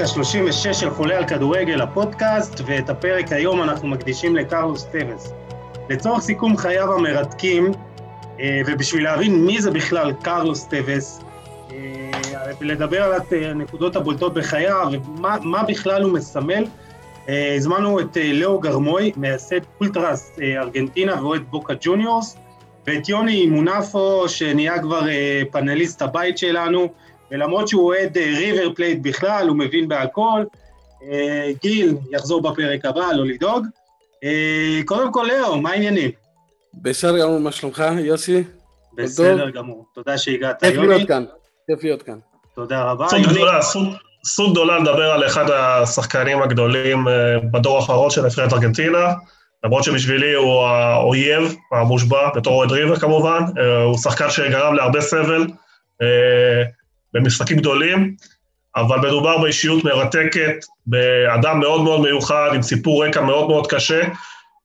לפרק ה-36 של חולה על כדורגל, הפודקאסט, ואת הפרק היום אנחנו מקדישים לקרלוס טבס. לצורך סיכום חייו המרתקים, אה, ובשביל להבין מי זה בכלל קרלוס טבס, אה, ולדבר על הנקודות הבולטות בחייו ומה בכלל הוא מסמל, אה, הזמנו את לאו גרמוי, מייסד אולטרס ארגנטינה ואוהד בוקה ג'וניורס, ואת יוני מונפו, שנהיה כבר פאנליסט הבית שלנו, ולמרות שהוא אוהד ריבר פלייט בכלל, הוא מבין בהכל. גיל יחזור בפרק הבא, לא לדאוג. קודם כל, לאו, מה העניינים? בסדר גמור, מה שלומך, יוסי? בסדר גמור, תודה שהגעת, יוני. כיף להיות כאן, כיף להיות כאן. תודה רבה. זכות גדולה, זכות גדולה לדבר על אחד השחקנים הגדולים אה, בדור האחרון של נבחרת ארגנטינה, למרות שבשבילי הוא האויב המושבע, בתור אוהד ריבר כמובן, אה, הוא שחקן שגרם להרבה סבל אה, במשחקים גדולים, אבל מדובר באישיות מרתקת, באדם מאוד מאוד מיוחד, עם סיפור רקע מאוד מאוד קשה,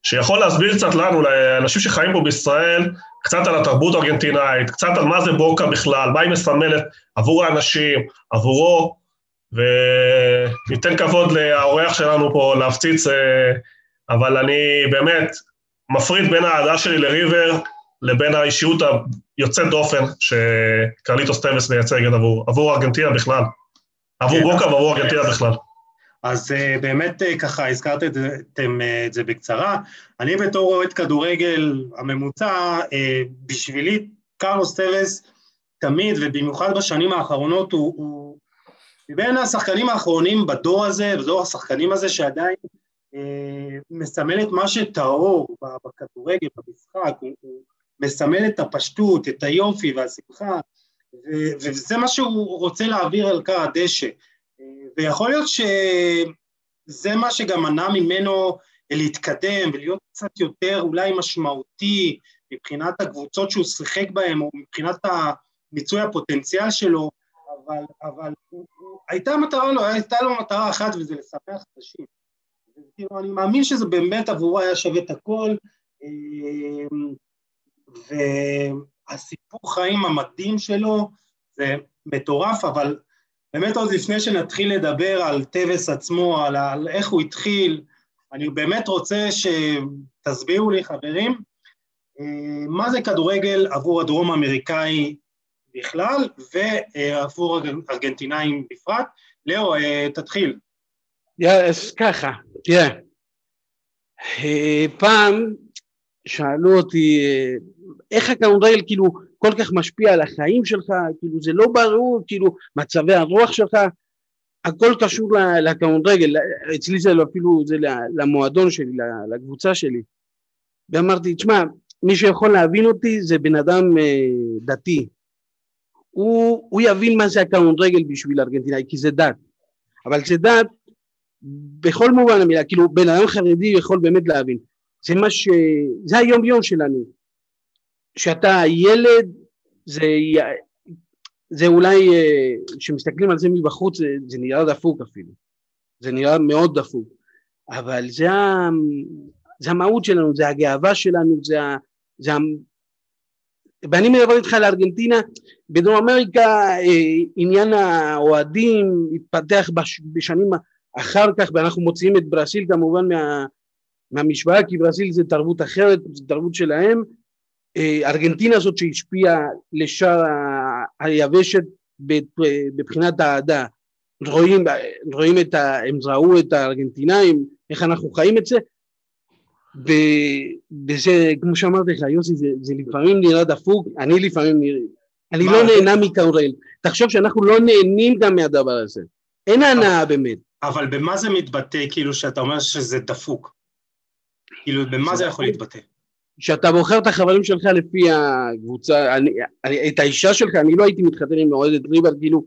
שיכול להסביר קצת לנו, לאנשים שחיים פה בישראל, קצת על התרבות הארגנטינאית, קצת על מה זה בוקה בכלל, מה היא מסמלת עבור האנשים, עבורו, וניתן כבוד לאורח שלנו פה להפציץ, אה, אבל אני באמת מפריד בין האהדה שלי לריבר לבין האישיות היוצאת דופן שקרליטוס טבס מייצגת עבור, עבור ארגנטינה בכלל, עבור כן. בוקה ועבור ארגנטינה בכלל. אז uh, באמת uh, ככה הזכרתם את, uh, את זה בקצרה. אני בתור אוהד כדורגל הממוצע, בשבילי קרלוס טבס תמיד, ובמיוחד בשנים האחרונות, הוא, הוא מבין השחקנים האחרונים בדור הזה, בדור השחקנים הזה שעדיין uh, מסמל את מה שטהור בכדורגל, במשחק, הוא, הוא מסמל את הפשטות, את היופי והשמחה, וזה מה שהוא רוצה להעביר על קר הדשא. ויכול להיות שזה מה שגם מנע ממנו להתקדם ולהיות קצת יותר אולי משמעותי מבחינת הקבוצות שהוא שיחק בהן או מבחינת מיצוי הפוטנציאל שלו, אבל, אבל הייתה מטרה לו, הייתה לו מטרה אחת וזה לשמח אנשים. כאילו, אני מאמין שזה באמת עבורו היה שווה את הכל, אמ, והסיפור חיים המדהים שלו זה מטורף, אבל באמת עוד לפני שנתחיל לדבר על טווס עצמו, על, על איך הוא התחיל, אני באמת רוצה שתסבירו לי, חברים, אה, מה זה כדורגל עבור הדרום האמריקאי בכלל, ועבור ארגנטינאים בפרט. לאו, אה, תתחיל. אז ככה, תראה, אה, פעם שאלו אותי, איך הכדורגל כאילו כל כך משפיע על החיים שלך, כאילו זה לא ברור, כאילו מצבי הרוח שלך, הכל קשור לכדורגל, אצלי זה אפילו זה למועדון שלי, לקבוצה שלי. ואמרתי, תשמע, מי שיכול להבין אותי זה בן אדם אה, דתי. הוא, הוא יבין מה זה הכדורגל בשביל ארגנטינאי, כי זה דת. אבל זה דת בכל מובן המילה, כאילו בן אדם חרדי יכול באמת להבין. זה מה ש... זה היום יום שלנו. שאתה ילד, זה, זה אולי, אה, כשמסתכלים על זה מבחוץ, זה, זה נראה דפוק אפילו. זה נראה מאוד דפוק. אבל זה, זה המהות שלנו, זה הגאווה שלנו, זה, זה ואני מדבר איתך על ארגנטינה, בדרום אמריקה אה, עניין האוהדים התפתח בשנים אחר כך, ואנחנו מוציאים את ברסיל כמובן מה, מהמשוואה, כי ברסיל זה תרבות אחרת, זה תרבות שלהם, ארגנטינה זאת שהשפיעה לשאר היבשת מבחינת האהדה. רואים, רואים את ה... הם ראו את הארגנטינאים, איך אנחנו חיים את זה, וזה, כמו שאמרתי לך, יוסי, זה, זה לפעמים נראה דפוק, אני לפעמים נראה, אני לא נהנה מכדורגל. תחשוב שאנחנו לא נהנים גם מהדבר הזה. אין הנאה באמת. אבל במה זה מתבטא, כאילו, שאתה אומר שזה דפוק? כאילו, במה זה יכול להתבטא? שאתה בוחר את החברים שלך לפי הקבוצה, אני, אני, את האישה שלך, אני לא הייתי מתחתן עם אוהדת ריבר, כאילו,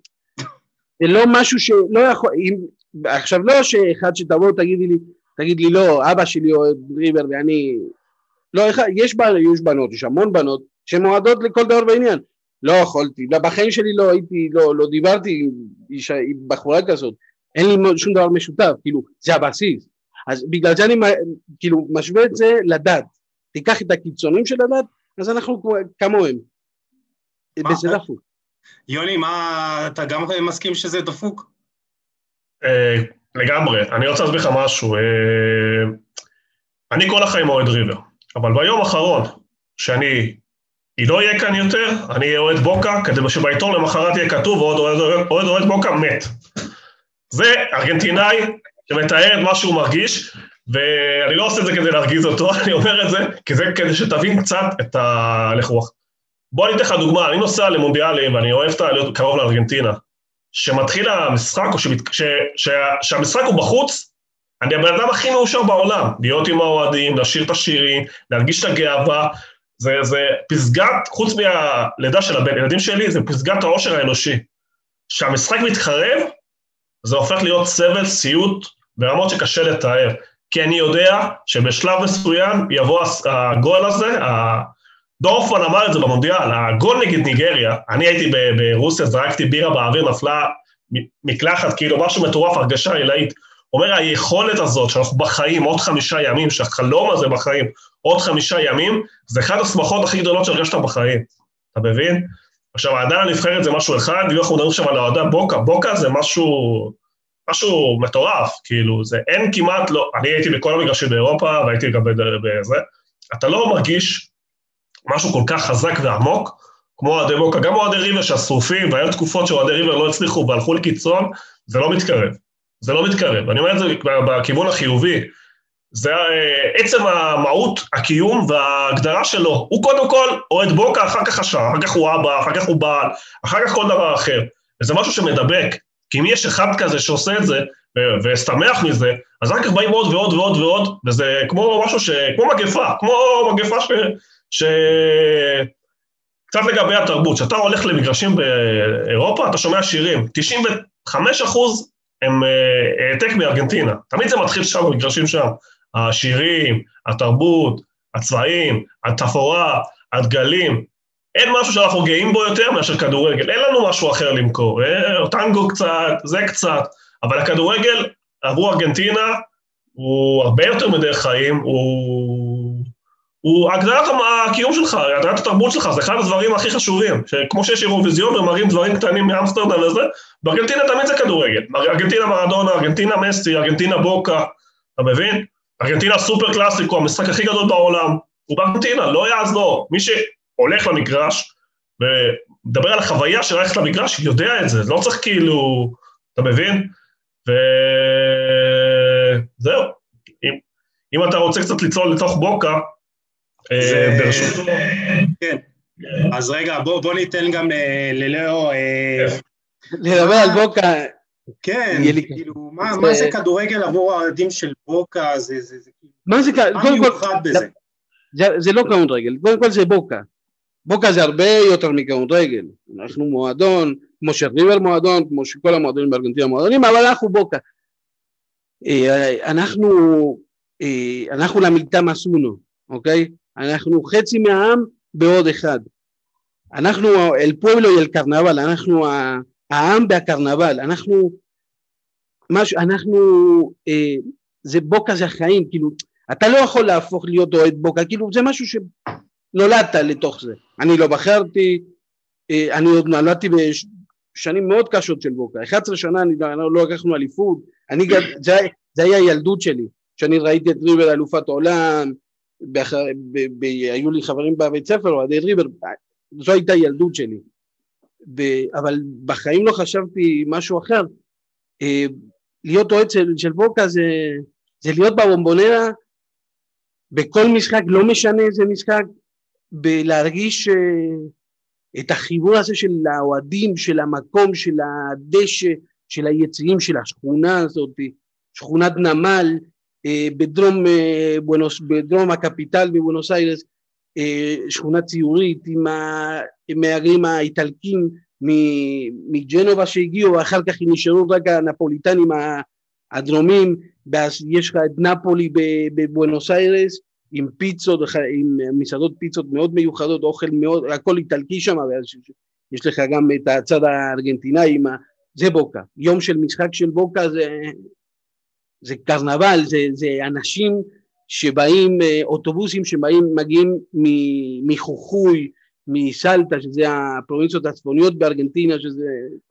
זה לא משהו שלא יכול, אם, עכשיו לא שאחד שתבוא תגידי לי, תגיד לי לא, אבא שלי אוהד ריבר ואני, לא, יש, יש בנות, יש המון בנות שהן אוהדות לכל דבר בעניין, לא יכולתי, לא, בחיים שלי לא הייתי, לא, לא דיברתי עם, אישה, עם בחורה כזאת, אין לי שום דבר משותף, כאילו, זה הבסיס, אז בגלל זה אני כאילו משווה את זה לדת, תיקח את הקיצונים של הדת, אז אנחנו כמוהם. וזה דפוק. יוני, מה, אתה גם מסכים שזה דפוק? אה, לגמרי. אני רוצה להסביר לך משהו. אה, אני כל החיים אוהד ריבר, אבל ביום האחרון, שאני היא לא יהיה כאן יותר, אני אהיה אוהד בוקה, כדי שבעיתון למחרת יהיה כתוב אוהד, אוהד בוקה מת. זה ארגנטינאי שמתאר את מה שהוא מרגיש, ואני לא עושה את זה כדי להרגיז אותו, אני אומר את זה כזה, כדי שתבין קצת את ההלך רוח. בוא אני אתן לך דוגמה, אני נוסע למונדיאלים ואני אוהב את להיות קרוב לארגנטינה. כשמתחיל המשחק, או שמת, ש, ש, שהמשחק הוא בחוץ, אני הבן אדם הכי מאושר בעולם. להיות עם האוהדים, לשיר את השירים, להרגיש את הגאווה, זה, זה פסגת, חוץ מהלידה של הילדים שלי, זה פסגת העושר האנושי. כשהמשחק מתחרב, זה הופך להיות סבל, סיוט, ברמות שקשה לתאר. כי אני יודע שבשלב מסוים יבוא הגול הזה, דורפמן אמר את זה במונדיאל, הגול נגד ניגריה, אני הייתי ברוסיה, זרקתי בירה באוויר, נפלה מקלחת, כאילו משהו מטורף, הרגשה עילאית. אומר, היכולת הזאת שאנחנו בחיים עוד חמישה ימים, שהחלום הזה בחיים עוד חמישה ימים, זה אחת השמחות הכי גדולות שהרגשת בחיים, אתה מבין? עכשיו, העדה הנבחרת זה משהו אחד, ואם אנחנו מדברים עכשיו על האוהדה בוקה, בוקה זה משהו, משהו מטורף, כאילו, זה אין כמעט, לא, אני הייתי בכל המגרשים באירופה, והייתי גם בזה, אתה לא מרגיש משהו כל כך חזק ועמוק, כמו אוהדי בוקה, גם אוהדי ריבר שהשרופים, והיו תקופות שאוהדי ריבר לא הצליחו והלכו לקיצון, זה לא מתקרב. זה לא מתקרב. אני אומר את זה בכיוון החיובי. זה אה, עצם המהות, הקיום וההגדרה שלו. הוא קודם כל אוהד בוקה, אחר כך השאר, אחר כך הוא אבא, אחר כך הוא בעל, אחר כך כל דבר אחר. וזה משהו שמדבק. כי אם יש אחד כזה שעושה את זה, ושמח מזה, אז כך באים עוד ועוד ועוד ועוד, וזה כמו משהו ש... כמו מגפה, כמו מגפה ש... ש... קצת לגבי התרבות, כשאתה הולך למגרשים באירופה, אתה שומע שירים, 95 אחוז הם אה, העתק מארגנטינה. תמיד זה מתחיל שם במגרשים שם. השירים, התרבות, הצבעים, התפאורה, הדגלים. אין משהו שאנחנו גאים בו יותר מאשר כדורגל. אין לנו משהו אחר למכור. אה, טנגו קצת, זה קצת. אבל הכדורגל עבור ארגנטינה הוא הרבה יותר מדרך חיים, הוא הוא הגדלת הקיום שלך, הגדלת התרבות שלך, זה אחד הדברים הכי חשובים, שכמו שיש אירוויזיון ומראים דברים קטנים מאמסטרדם וזה, בארגנטינה תמיד זה כדורגל, ארגנטינה מרדונה, ארגנטינה מסטי, ארגנטינה בוקה, אתה מבין? ארגנטינה סופר קלאסיקו, המשחק הכי גדול בעולם, הוא בארגנטינה, לא יעזור, מי שהולך למגרש ומדבר על החוויה של ללכת למגרש, יודע את זה, לא צריך כאילו, אתה מבין? וזהו, אם, אם אתה רוצה קצת לצלול לתוך בוקה, אה, ברשות... כן. אז רגע, בוא ניתן גם אה, ללאו... אה, לדבר על בוקה. כן, כאילו, מה זה כדורגל עבור האוהדים של בוקה? זה... מה זה כדורגל? מה מיוחד בזה? זה לא כדורגל, קודם כל זה בוקה. בוקה זה הרבה יותר מכדורגל. אנחנו מועדון, כמו שריבר מועדון, כמו שכל המועדונים בארגנטינה מועדונים, אבל אנחנו בוקה. אנחנו, אנחנו למיטה מסונו, אוקיי? אנחנו חצי מהעם בעוד אחד. אנחנו אל פואלו y el carnaval, אנחנו העם והקרנבל, אנחנו, מש, אנחנו, אה, זה בוקה זה החיים, כאילו, אתה לא יכול להפוך להיות אוהד בוקה, כאילו זה משהו שנולדת לתוך זה. אני לא בחרתי, אה, אני עוד נולדתי בשנים מאוד קשות של בוקה, 11 שנה אני, לא, לא לקחנו אליפות, אני, זה, זה היה הילדות שלי, שאני ראיתי את ריבר אלופת עולם, בח... ב... ב... היו לי חברים בבית ספר, אוהדי ריבר, זו הייתה ילדות שלי. ב... אבל בחיים לא חשבתי משהו אחר. אה, להיות אוהד של, של בוקה זה, זה להיות בבומבונרה בכל משחק, לא משנה איזה משחק, בלהרגיש אה, את החיבור הזה של האוהדים, של המקום, של הדשא, של היציעים, של השכונה הזאת, שכונת נמל, אה, בדרום, אה, בונוס, בדרום הקפיטל בבונוס איירס, שכונה ציורית עם המהגרים האיטלקים מג'נובה שהגיעו, אחר כך נשארו רק הנפוליטנים הדרומים, ואז יש לך את נפולי בבואנוס איירס, עם פיצות, עם מסעדות פיצות מאוד מיוחדות, אוכל מאוד, הכל איטלקי שם, יש לך גם את הצד הארגנטינאי, זה בוקה. יום של משחק של בוקה זה זה קרנבל, זה, זה אנשים שבאים, אה, אוטובוסים שבאים, מגיעים מחוכוי, מסלטה, שזה הפרובינציות הצפוניות בארגנטינה, שזה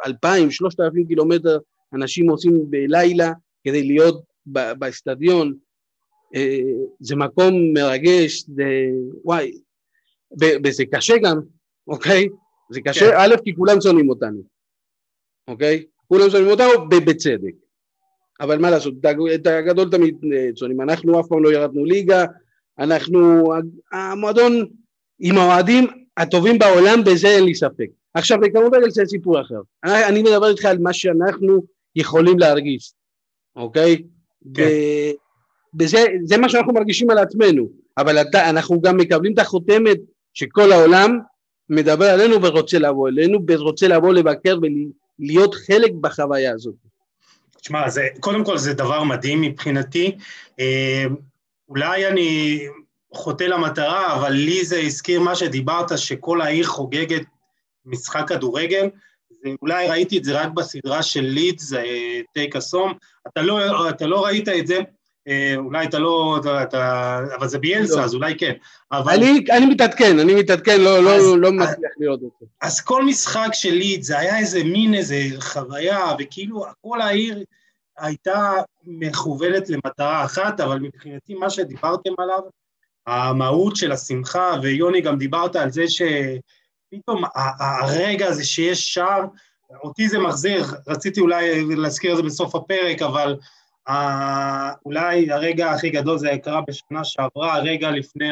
אלפיים, שלושת אלפים קילומטר אנשים עושים בלילה כדי להיות באצטדיון, אה, זה מקום מרגש, זה וואי, וזה קשה גם, אוקיי? זה קשה, כן. א', כי כולם שונאים אותנו, אוקיי? כולם שונאים אותנו בצדק. אבל מה לעשות, את הגדול תמיד אה, שונאים. אנחנו אף פעם לא ירדנו ליגה, אנחנו המועדון עם האוהדים הטובים בעולם, בזה אין לי ספק. עכשיו, בכדורגל זה סיפור אחר. אני מדבר איתך על מה שאנחנו יכולים להרגיש, אוקיי? כן. וזה מה שאנחנו מרגישים על עצמנו, אבל אתה, אנחנו גם מקבלים את החותמת שכל העולם מדבר עלינו ורוצה לבוא אלינו, ורוצה לבוא לבקר ולהיות חלק בחוויה הזאת. תשמע, זה, קודם כל זה דבר מדהים מבחינתי. אה, אולי אני חוטא למטרה, אבל לי זה הזכיר מה שדיברת, שכל העיר חוגגת משחק כדורגל. זה, אולי ראיתי את זה רק בסדרה של לידס, טייק אסום. אתה לא, אתה לא ראית את זה, אה, אולי אתה לא, אתה, אתה, אבל זה ביאלסה, לא. אז אולי כן. אבל... אני, אני מתעדכן, אני מתעדכן, לא, לא, אז, לא, לא מצליח את זה. אז כל משחק של ליד, זה היה איזה מין איזה חוויה, וכאילו כל העיר הייתה מכוונת למטרה אחת, אבל מבחינתי מה שדיברתם עליו, המהות של השמחה, ויוני גם דיברת על זה שפתאום הרגע הזה שיש שער, אותי זה מחזיר, רציתי אולי להזכיר את זה בסוף הפרק, אבל אולי הרגע הכי גדול זה קרה בשנה שעברה, רגע לפני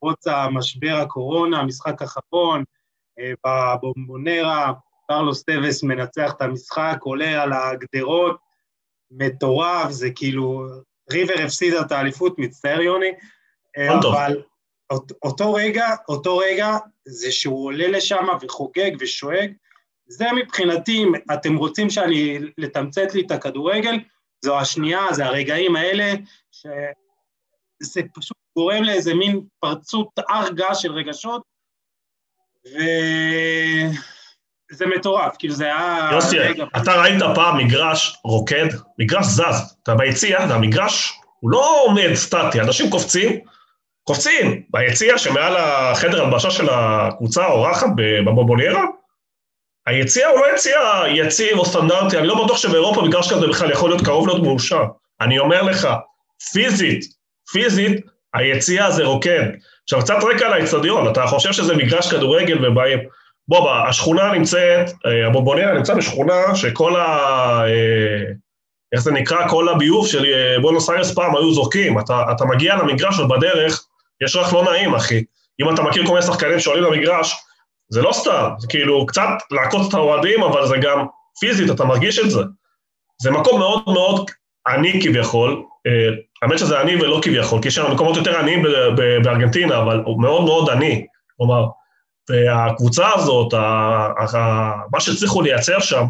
פרוץ המשבר הקורונה, המשחק האחרון, אה, בבומבונרה, קרלוס טווס מנצח את המשחק, עולה על הגדרות, מטורף, זה כאילו, ריבר הפסידה את האליפות, מצטער יוני, אה, אבל אותו רגע, אותו רגע, זה שהוא עולה לשם וחוגג ושואג, זה מבחינתי, אם אתם רוצים שאני, לתמצת לי את הכדורגל, זו השנייה, זה הרגעים האלה, שזה פשוט גורם לאיזה מין פרצות הר געש של רגשות, וזה מטורף, כאילו זה היה... יוסי, אתה ראית פעם מגרש רוקד, מגרש זז, אתה ביציע, והמגרש הוא לא עומד סטטי, אנשים קופצים, קופצים ביציע שמעל החדר הלבשה של הקבוצה האורחת בבובוניירה, היציע הוא לא יציע יציב או סטנדרטי, אני לא בטוח שבאירופה מגרש כזה בכלל יכול להיות קרוב להיות מאושר. אני אומר לך, פיזית, פיזית, היציע הזה רוקד. עכשיו, קצת רקע על האצטדיון, אתה חושב שזה מגרש כדורגל ובאים... בוא, השכונה נמצאת, אה, הבובוניה נמצא בשכונה שכל ה... אה, איך זה נקרא? כל הביוב של אה, בונוס איירס פעם היו זורקים. אתה, אתה מגיע למגרש ובדרך יש רך לא נעים, אחי. אם אתה מכיר כל מיני שחקנים שעולים למגרש, זה לא סתם, זה כאילו קצת לעקוץ את האוהדים, אבל זה גם פיזית, אתה מרגיש את זה. זה מקום מאוד מאוד עני כביכול, אה, האמת שזה עני ולא כביכול, כי יש לנו מקומות יותר עניים בארגנטינה, אבל הוא מאוד מאוד עני, כלומר, והקבוצה הזאת, מה שהצליחו לייצר שם,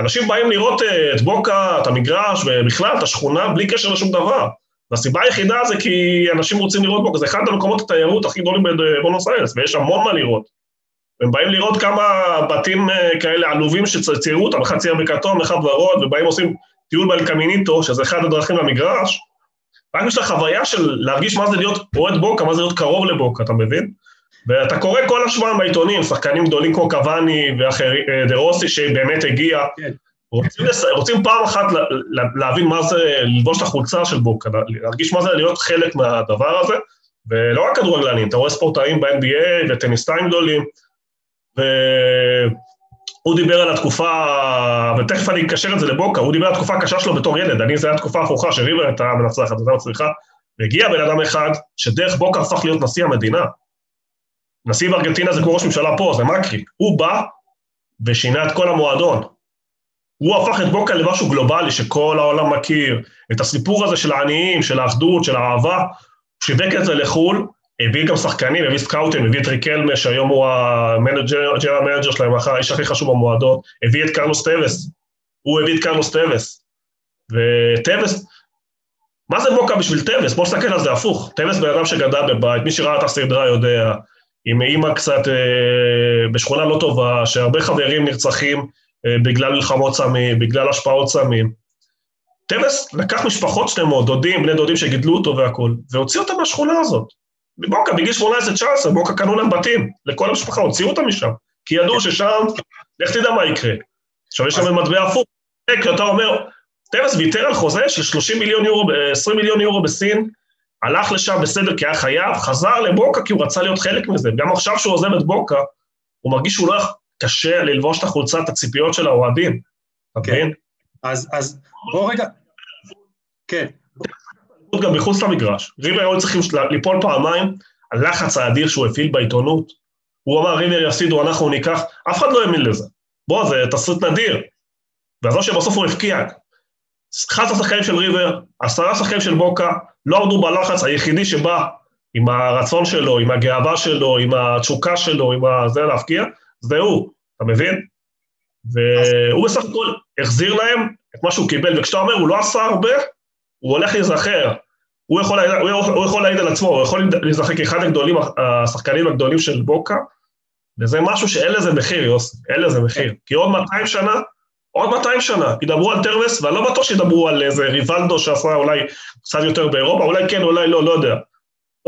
אנשים באים לראות אה, את בוקה, את המגרש, ובכלל את השכונה, בלי קשר לשום דבר. והסיבה היחידה זה כי אנשים רוצים לראות בוקה, זה אחד המקומות התיירות הכי גדולים בבונוס איירס, ויש המון מה לראות. והם באים לראות כמה בתים אה, כאלה עלובים שציירו אותם, אחד צייר בכתום, אחד ורוד, ובאים עושים טיול באלקמיניטו, שזה אחד הדרכים למגרש, רק בשביל החוויה של להרגיש מה זה להיות אוהד בוקה, מה זה להיות קרוב לבוקה, אתה מבין? ואתה קורא כל השבועיים בעיתונים, שחקנים גדולים כמו קוואני ואחרים, אה, דה רוסי שבאמת הגיע, כן. רוצים, לס... רוצים פעם אחת לה... להבין מה זה ללבוש את החולצה של בוקה, להרגיש מה זה להיות חלק מהדבר הזה, ולא רק כדורגלנים, אתה רואה ספורטאים ב-NBA וטניסטאים גדולים, והוא דיבר על התקופה, ותכף אני אקשר את זה לבוקה, הוא דיבר על התקופה הקשה שלו בתור ילד, אני, זו הייתה תקופה הפוכה שריבר הייתה מנצחת, הייתה מצליחה, והגיע בן אדם אחד שדרך בוקה הפך להיות נשיא המדינה. נשיא בארגנטינה זה כמו ראש ממשלה פה, זה מקרי. הוא בא ושינה את כל המועדון. הוא הפך את בוקה למשהו גלובלי שכל העולם מכיר, את הסיפור הזה של העניים, של האחדות, של האהבה, שיווק את זה לחו"ל, הביא גם שחקנים, הביא סקאוטים, הביא את ריקלמה, שהיום הוא המנג'ר המנג'ר שלהם, האיש הכי חשוב במועדון, הביא את קרלוס טווס, הוא הביא את קרלוס טווס. וטווס, מה זה בוקה בשביל טווס? בוא נסתכל על זה הפוך. טווס בן אדם שגדל בבית, מי שראה את הסדרה יודע, עם אימא קצת אה, בשכונה לא טובה, שהרבה חברים נרצחים אה, בגלל מלחמות סמים, בגלל השפעות סמים. טווס לקח משפחות שלמות, דודים, בני דודים שגידלו אותו והכול, והוציא אותם מהשכונה הזאת. בבוקה, בגיל 18-19, בוקה קנו להם בתים, לכל המשפחה, הוציאו אותם משם, כי ידעו ששם, לך תדע מה יקרה. עכשיו יש שם מטבע הפוך, כי אתה אומר, טרס ויתר על חוזה של 30 מיליון יורו, 20 מיליון יורו בסין, הלך לשם בסדר כי היה חייב, חזר לבוקה כי הוא רצה להיות חלק מזה. גם עכשיו שהוא עוזב את בוקה, הוא מרגיש שהוא לא קשה ללבוש את החולצת הציפיות של האוהדים, אתה כן. מבין? אז בוא רגע, כן. גם מחוץ למגרש. ריבר היו צריכים ליפול פעמיים, הלחץ האדיר שהוא הפעיל בעיתונות. הוא אמר, ריבר יפסידו, אנחנו ניקח, אף אחד לא האמין לזה. בוא, זה תסריט נדיר. ועזוב שבסוף הוא הפקיע. 11 שחקנים של ריבר, עשרה שחקנים של בוקה, לא עמדו בלחץ, היחידי שבא עם הרצון שלו, עם הגאווה שלו, עם התשוקה שלו, עם זה להפקיע, זה הוא, אתה מבין? והוא בסך הכל החזיר להם את מה שהוא קיבל, וכשאתה אומר, הוא לא עשה הרבה, הוא הולך להיזכר. הוא יכול, הוא יכול להעיד על עצמו, הוא יכול להיזכר כאחד הגדולים, השחקנים הגדולים של בוקה, וזה משהו שאין לזה מחיר, יוסי, אין לזה מחיר. כי עוד 200 שנה, עוד 200 שנה, ידברו על טרמס, ואני לא בטוח שידברו על איזה ריבלדו שעשה אולי קצת יותר באירופה, אולי כן, אולי לא, לא יודע.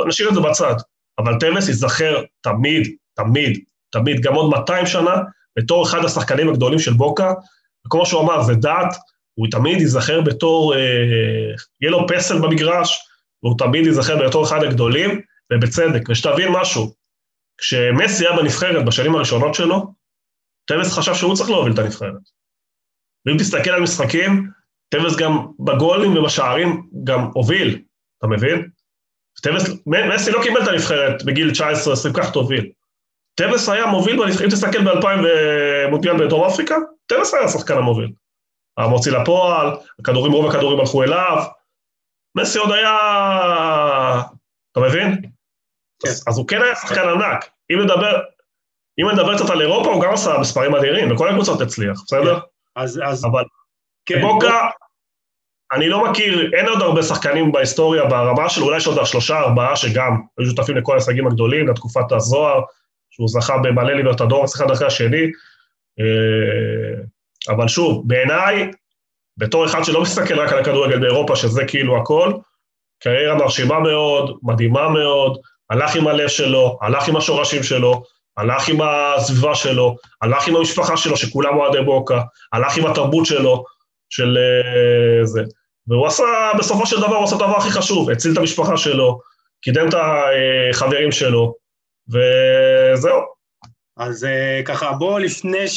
נשאיר את זה בצד. אבל טרמס ייזכר תמיד, תמיד, תמיד, גם עוד 200 שנה, בתור אחד השחקנים הגדולים של בוקה, וכמו שהוא אמר, זה דעת, הוא תמיד ייזכר בתור, אה, יהיה לו פסל במגרש, והוא תמיד ייזכר בתור אחד הגדולים, ובצדק. ושתבין משהו, כשמסי היה בנבחרת בשנים הראשונות שלו, טבס חשב שהוא צריך להוביל את הנבחרת. ואם תסתכל על משחקים, טבס גם בגולים ובשערים גם הוביל, אתה מבין? טבס, מסי לא קיבל את הנבחרת בגיל 19-20, כך תוביל. טבס היה מוביל, אם תסתכל ב-2000 במונדיאל בדרום אפריקה, טבס היה השחקן המוביל. המוציא לפועל, הכדורים, רוב הכדורים הלכו אליו, מסי עוד היה... אתה מבין? כן. אז, אז הוא כן היה שחקן ענק. אם נדבר, אם נדבר קצת על אירופה, הוא גם עשה מספרים אדירים, וכל הקבוצות הצליח, בסדר? כן. אז... אז... אבל... כן. בוקה, אני לא מכיר, אין עוד הרבה שחקנים בהיסטוריה ברמה של אולי יש עוד שלושה, ארבעה שגם היו שותפים לכל ההישגים הגדולים, לתקופת הזוהר, שהוא זכה במלא ליברטדור, אחד אחרי השני. אה, אבל שוב, בעיניי, בתור אחד שלא מסתכל רק על הכדורגל באירופה, שזה כאילו הכל, קריירה מרשימה מאוד, מדהימה מאוד, הלך עם הלב שלו, הלך עם השורשים שלו, הלך עם הסביבה שלו, הלך עם המשפחה שלו, שכולם אוהדי בוקה, הלך עם התרבות שלו, של uh, זה. והוא עשה, בסופו של דבר, הוא עשה את הדבר הכי חשוב, הציל את המשפחה שלו, קידם את החברים שלו, וזהו. אז uh, ככה, בואו לפני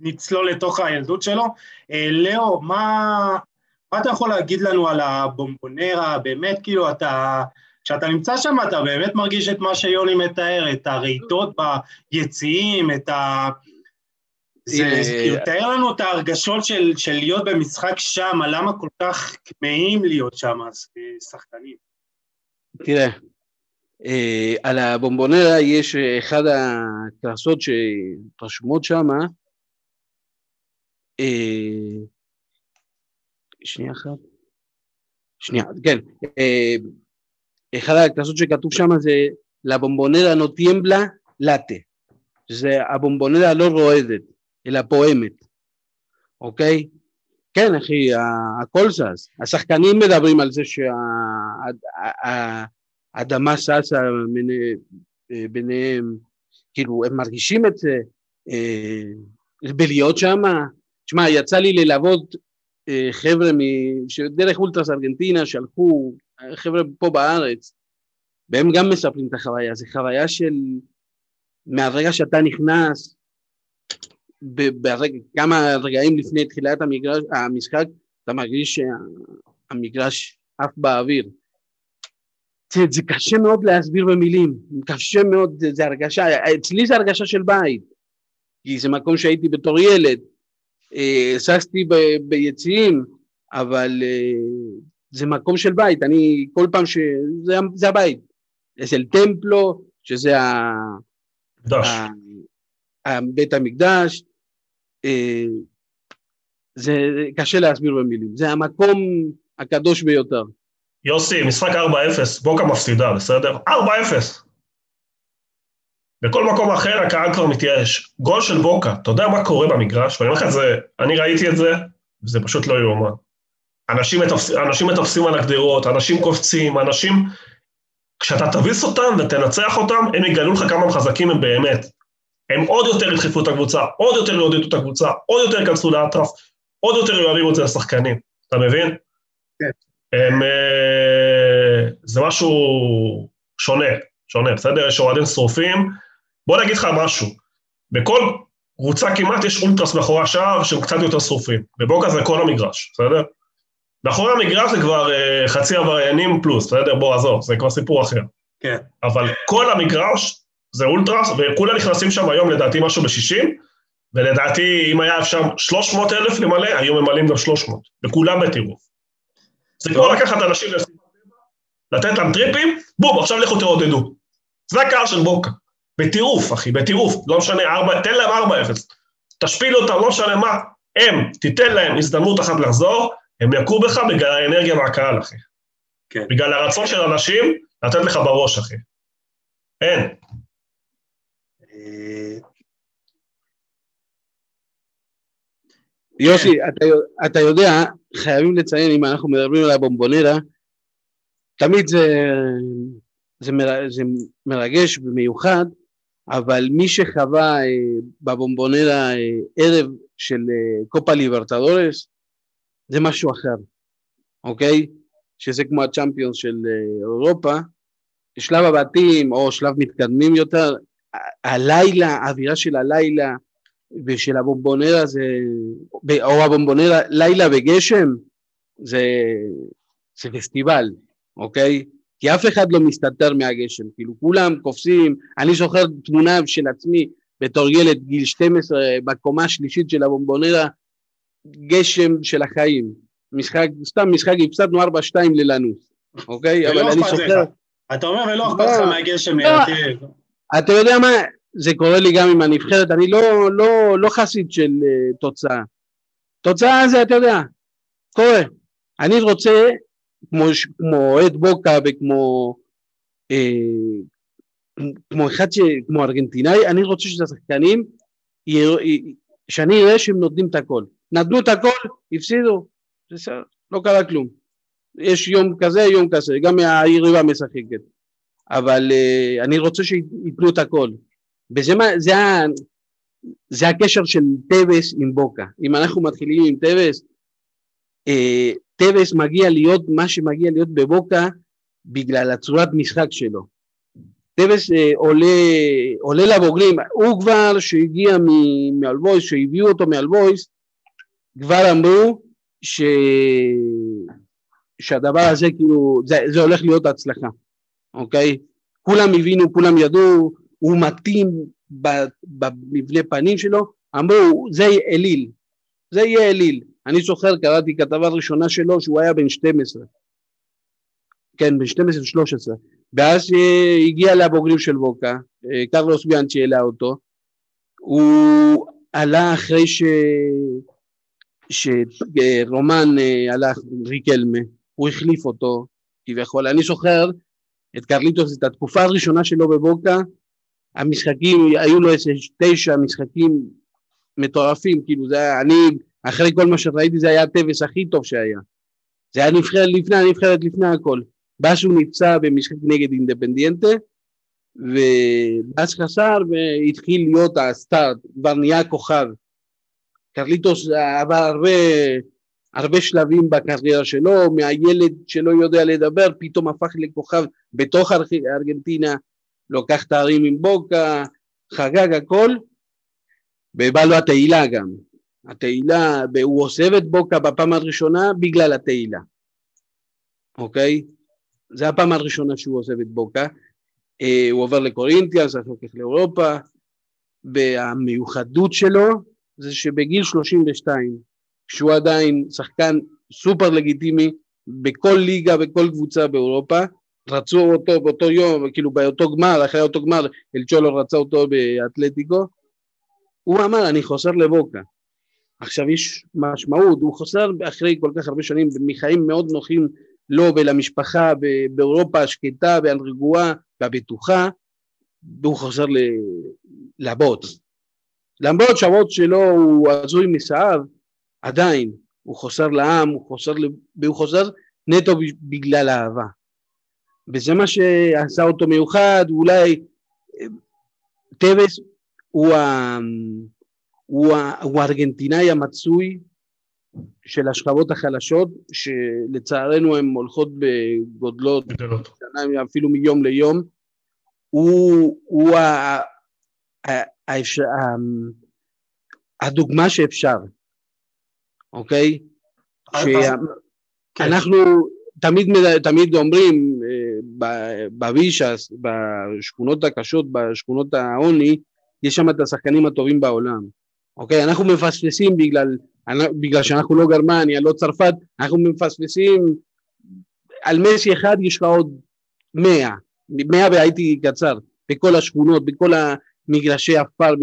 שנצלול לתוך הילדות שלו, uh, לאו, מה, מה אתה יכול להגיד לנו על הבומבונרה? באמת, כאילו, אתה... כשאתה נמצא שם אתה באמת מרגיש את מה שיוני מתאר, את הרהיטות ביציעים, את ה... זה, אה, כאילו, תאר לנו את ההרגשות של, של להיות במשחק שם, למה כל כך כמהים להיות שם שחקנים. תראה, אה, על הבומבונרה יש אחד הכרסות שרשומות שם, אה, שנייה אחת, שנייה, כן, אחד הכנסות שכתוב שם זה לבומבונרה נו טימבלה לאטה, שזה הבומבונרה לא רועדת, אלא פועמת, אוקיי? כן, אחי, הכל זז. השחקנים מדברים על זה שהאדמה זזה ביניהם, כאילו, הם מרגישים את זה, אה, בלהיות שם. תשמע, יצא לי ללוות אה, חבר'ה דרך אולטרס ארגנטינה שהלכו חבר'ה פה בארץ, והם גם מספרים את החוויה, זו חוויה של מהרגע שאתה נכנס, ברגע, כמה רגעים לפני תחילת המגרש, המשחק, אתה מרגיש שהמגרש עף באוויר. זה, זה קשה מאוד להסביר במילים, קשה מאוד, זה, זה הרגשה, אצלי זה הרגשה של בית, כי זה מקום שהייתי בתור ילד, ששתי אה, ביציעים, אבל אה, זה מקום של בית, אני כל פעם ש... זה, זה הבית. יש אל טמפלו, שזה ה... ה... ה... בית המקדש, אה, זה קשה להסביר במילים, זה המקום הקדוש ביותר. יוסי, משחק 4-0, בוקה מפסידה, בסדר? 4-0. בכל מקום אחר הקהל כבר מתייאש. גול של בוקה, אתה יודע מה קורה במגרש? ואני אומר לך את זה, אני ראיתי את זה, וזה פשוט לא יאומן. אנשים, מתפס, אנשים מטפסים על הגדרות, אנשים קופצים, אנשים... כשאתה תביס אותם ותנצח אותם, הם יגלו לך כמה הם חזקים הם באמת. הם עוד יותר ידחפו את הקבוצה, עוד יותר יעודדו את הקבוצה, עוד יותר ייכנסו לאטרף, עוד יותר יאהבים את זה לשחקנים, אתה מבין? כן. הם, אה, זה משהו שונה, שונה, בסדר? יש אוהדים שרופים. בוא נגיד לך משהו, בכל קבוצה כמעט יש אולטרס מאחורי השער שהם קצת יותר שרופים. בבוקה זה כל המגרש, בסדר? מאחורי המגרש זה כבר uh, חצי עבריינים פלוס, בסדר? בוא, עזוב, זה כבר סיפור אחר. כן. אבל כל המגרש זה אולטרס, וכולם נכנסים שם היום לדעתי משהו ב-60, ולדעתי אם היה אפשר 300 אלף למלא, היו ממלאים גם 300, וכולם בטירוף. זה כמו לקחת אנשים לתת להם טריפים, בום, עכשיו לכו תעודדו. זה הקהל של בוקה. בטירוף, אחי, בטירוף. לא משנה, 4, תן להם 4-0. תשפיל אותם, לא משנה מה. הם, תיתן להם הזדמנות אחת לחזור, הם יכו בך בגלל האנרגיה מהקהל, אחי. כן. בגלל הרצון של אנשים לתת לך בראש, אחי. אין. אה, יוסי, אתה, אתה יודע, חייבים לציין, אם אנחנו מדברים על הבומבונרה, תמיד זה, זה, מר, זה מרגש ומיוחד, אבל מי שחווה אה, בבומבונרה אה, ערב של אה, קופה ליברטדורס, זה משהו אחר, אוקיי? שזה כמו הצ'מפיונס של אירופה, שלב הבתים או שלב מתקדמים יותר, הלילה, האווירה של הלילה ושל הבומבונרה זה, או הבומבונרה, לילה וגשם, זה, זה פסטיבל, אוקיי? כי אף אחד לא מסתתר מהגשם, כאילו כולם קופצים, אני זוכר תמונה של עצמי בתור ילד גיל 12 בקומה השלישית של הבומבונרה, גשם של החיים, משחק, סתם משחק, הפסדנו 4-2 ללנוס, אוקיי? אבל אני זוכר. אתה אומר ולא אכפת לך לא. מהגשם, לא. אתה יודע מה, זה קורה לי גם עם הנבחרת, אני לא, לא, לא חסיד של uh, תוצאה. תוצאה זה, אתה יודע, קורה. אני רוצה, כמו, כמו אוהד בוקה וכמו אה, כמו אחד ש... כמו ארגנטינאי, אני רוצה שהשחקנים, יראו- י- שאני אראה שהם נותנים את הכל. נתנו את הכל, הפסידו, בסדר, לא קרה כלום. יש יום כזה, יום כזה, גם היריבה משחקת. אבל uh, אני רוצה שייתנו את הכל. וזה מה, זה, ה, זה הקשר של טווס עם בוקה. אם אנחנו מתחילים עם טווס, uh, טווס מגיע להיות מה שמגיע להיות בבוקה בגלל הצורת משחק שלו. טווס uh, עולה, עולה לבוגרים, הוא כבר שהגיע מאלבויס, שהביאו אותו מאלבויס, כבר אמרו ש... שהדבר הזה כאילו, זה, זה הולך להיות הצלחה. אוקיי? כולם הבינו, כולם ידעו, הוא מתאים במבנה פנים שלו, אמרו, זה אליל, זה יהיה אליל. אני זוכר, קראתי כתבה ראשונה שלו שהוא היה בן 12. כן, בן 12-13. ואז אה, הגיע לבוגרים של בוקה, אה, קרלוס ביאנצ'י העלה אותו, הוא עלה אחרי ש... שרומן אה, הלך, ריקלמה, הוא החליף אותו כביכול. אני זוכר את קרליטוס, את התקופה הראשונה שלו בבוקה, המשחקים, היו לו איזה תשע משחקים מטורפים, כאילו זה היה, אני, אחרי כל מה שראיתי זה היה הטווס הכי טוב שהיה. זה היה נבחרת לפני הנבחרת, לפני הכל. הוא נפצע במשחק נגד אינדפנדיאנטה, ואז חסר והתחיל להיות הסטארט, כבר נהיה כוכב. קרליטוס עבר הרבה, הרבה שלבים בקריירה שלו, מהילד שלא יודע לדבר, פתאום הפך לכוכב בתוך ארג- ארגנטינה, לוקח תארים עם בוקה, חגג הכל, ובא לו התהילה גם. התהילה, והוא עוזב את בוקה בפעם הראשונה בגלל התהילה, אוקיי? זה הפעם הראשונה שהוא עוזב את בוקה. אה, הוא עובר לקורינטיאס, אחר כך לאירופה, והמיוחדות שלו זה שבגיל 32, שהוא עדיין שחקן סופר לגיטימי בכל ליגה, בכל קבוצה באירופה, רצו אותו באותו יום, כאילו באותו גמר, אחרי אותו גמר, אל צ'ולו רצה אותו באתלטיקו, הוא אמר, אני חוזר לבוקה. עכשיו יש משמעות, הוא חוזר אחרי כל כך הרבה שנים מחיים מאוד נוחים לו ולמשפחה באירופה השקטה והרגועה והבטוחה, והוא חוזר ל- לבוט. למרות שהבוט שלו הוא הזוי משיער, עדיין הוא חוזר לעם, הוא חוזר, ל- והוא חוזר נטו בגלל אהבה. וזה מה שעשה אותו מיוחד, אולי אה, טווס הוא, ה- הוא, הוא הארגנטינאי המצוי של השכבות החלשות, שלצערנו הן הולכות בגודלות, אפילו מיום ליום, הוא, הוא ה, ה, ה, ה, הדוגמה שאפשר, אוקיי? שאנחנו תמיד, תמיד אומרים אה, בווישס, בשכונות הקשות, בשכונות העוני, יש שם את השחקנים הטובים בעולם. אוקיי? אנחנו מפספסים בגלל, בגלל שאנחנו לא גרמניה, לא צרפת, אנחנו מפספסים, על מסי אחד יש לך עוד מאה, מאה והייתי קצר, בכל השכונות, בכל המגרשי עפר,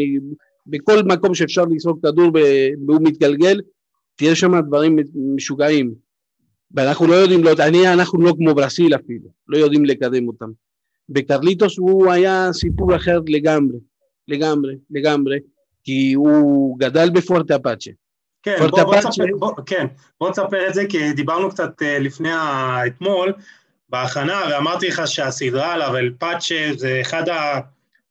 בכל מקום שאפשר לזרוק כדור והוא מתגלגל, תהיה שם דברים משוגעים. ואנחנו לא יודעים, לא, אני, אנחנו לא כמו ברסיל אפילו, לא יודעים לקדם אותם. בקרליטוס הוא היה סיפור אחר לגמרי, לגמרי, לגמרי. כי הוא גדל בפורט אפאצ'ה. כן, בוא, בוא, תספר, בוא, כן, בוא תספר את זה, כי דיברנו קצת אה, לפני האתמול, בהכנה, ואמרתי לך שהסדרה עליו, אל פאצ'ה, זה אחד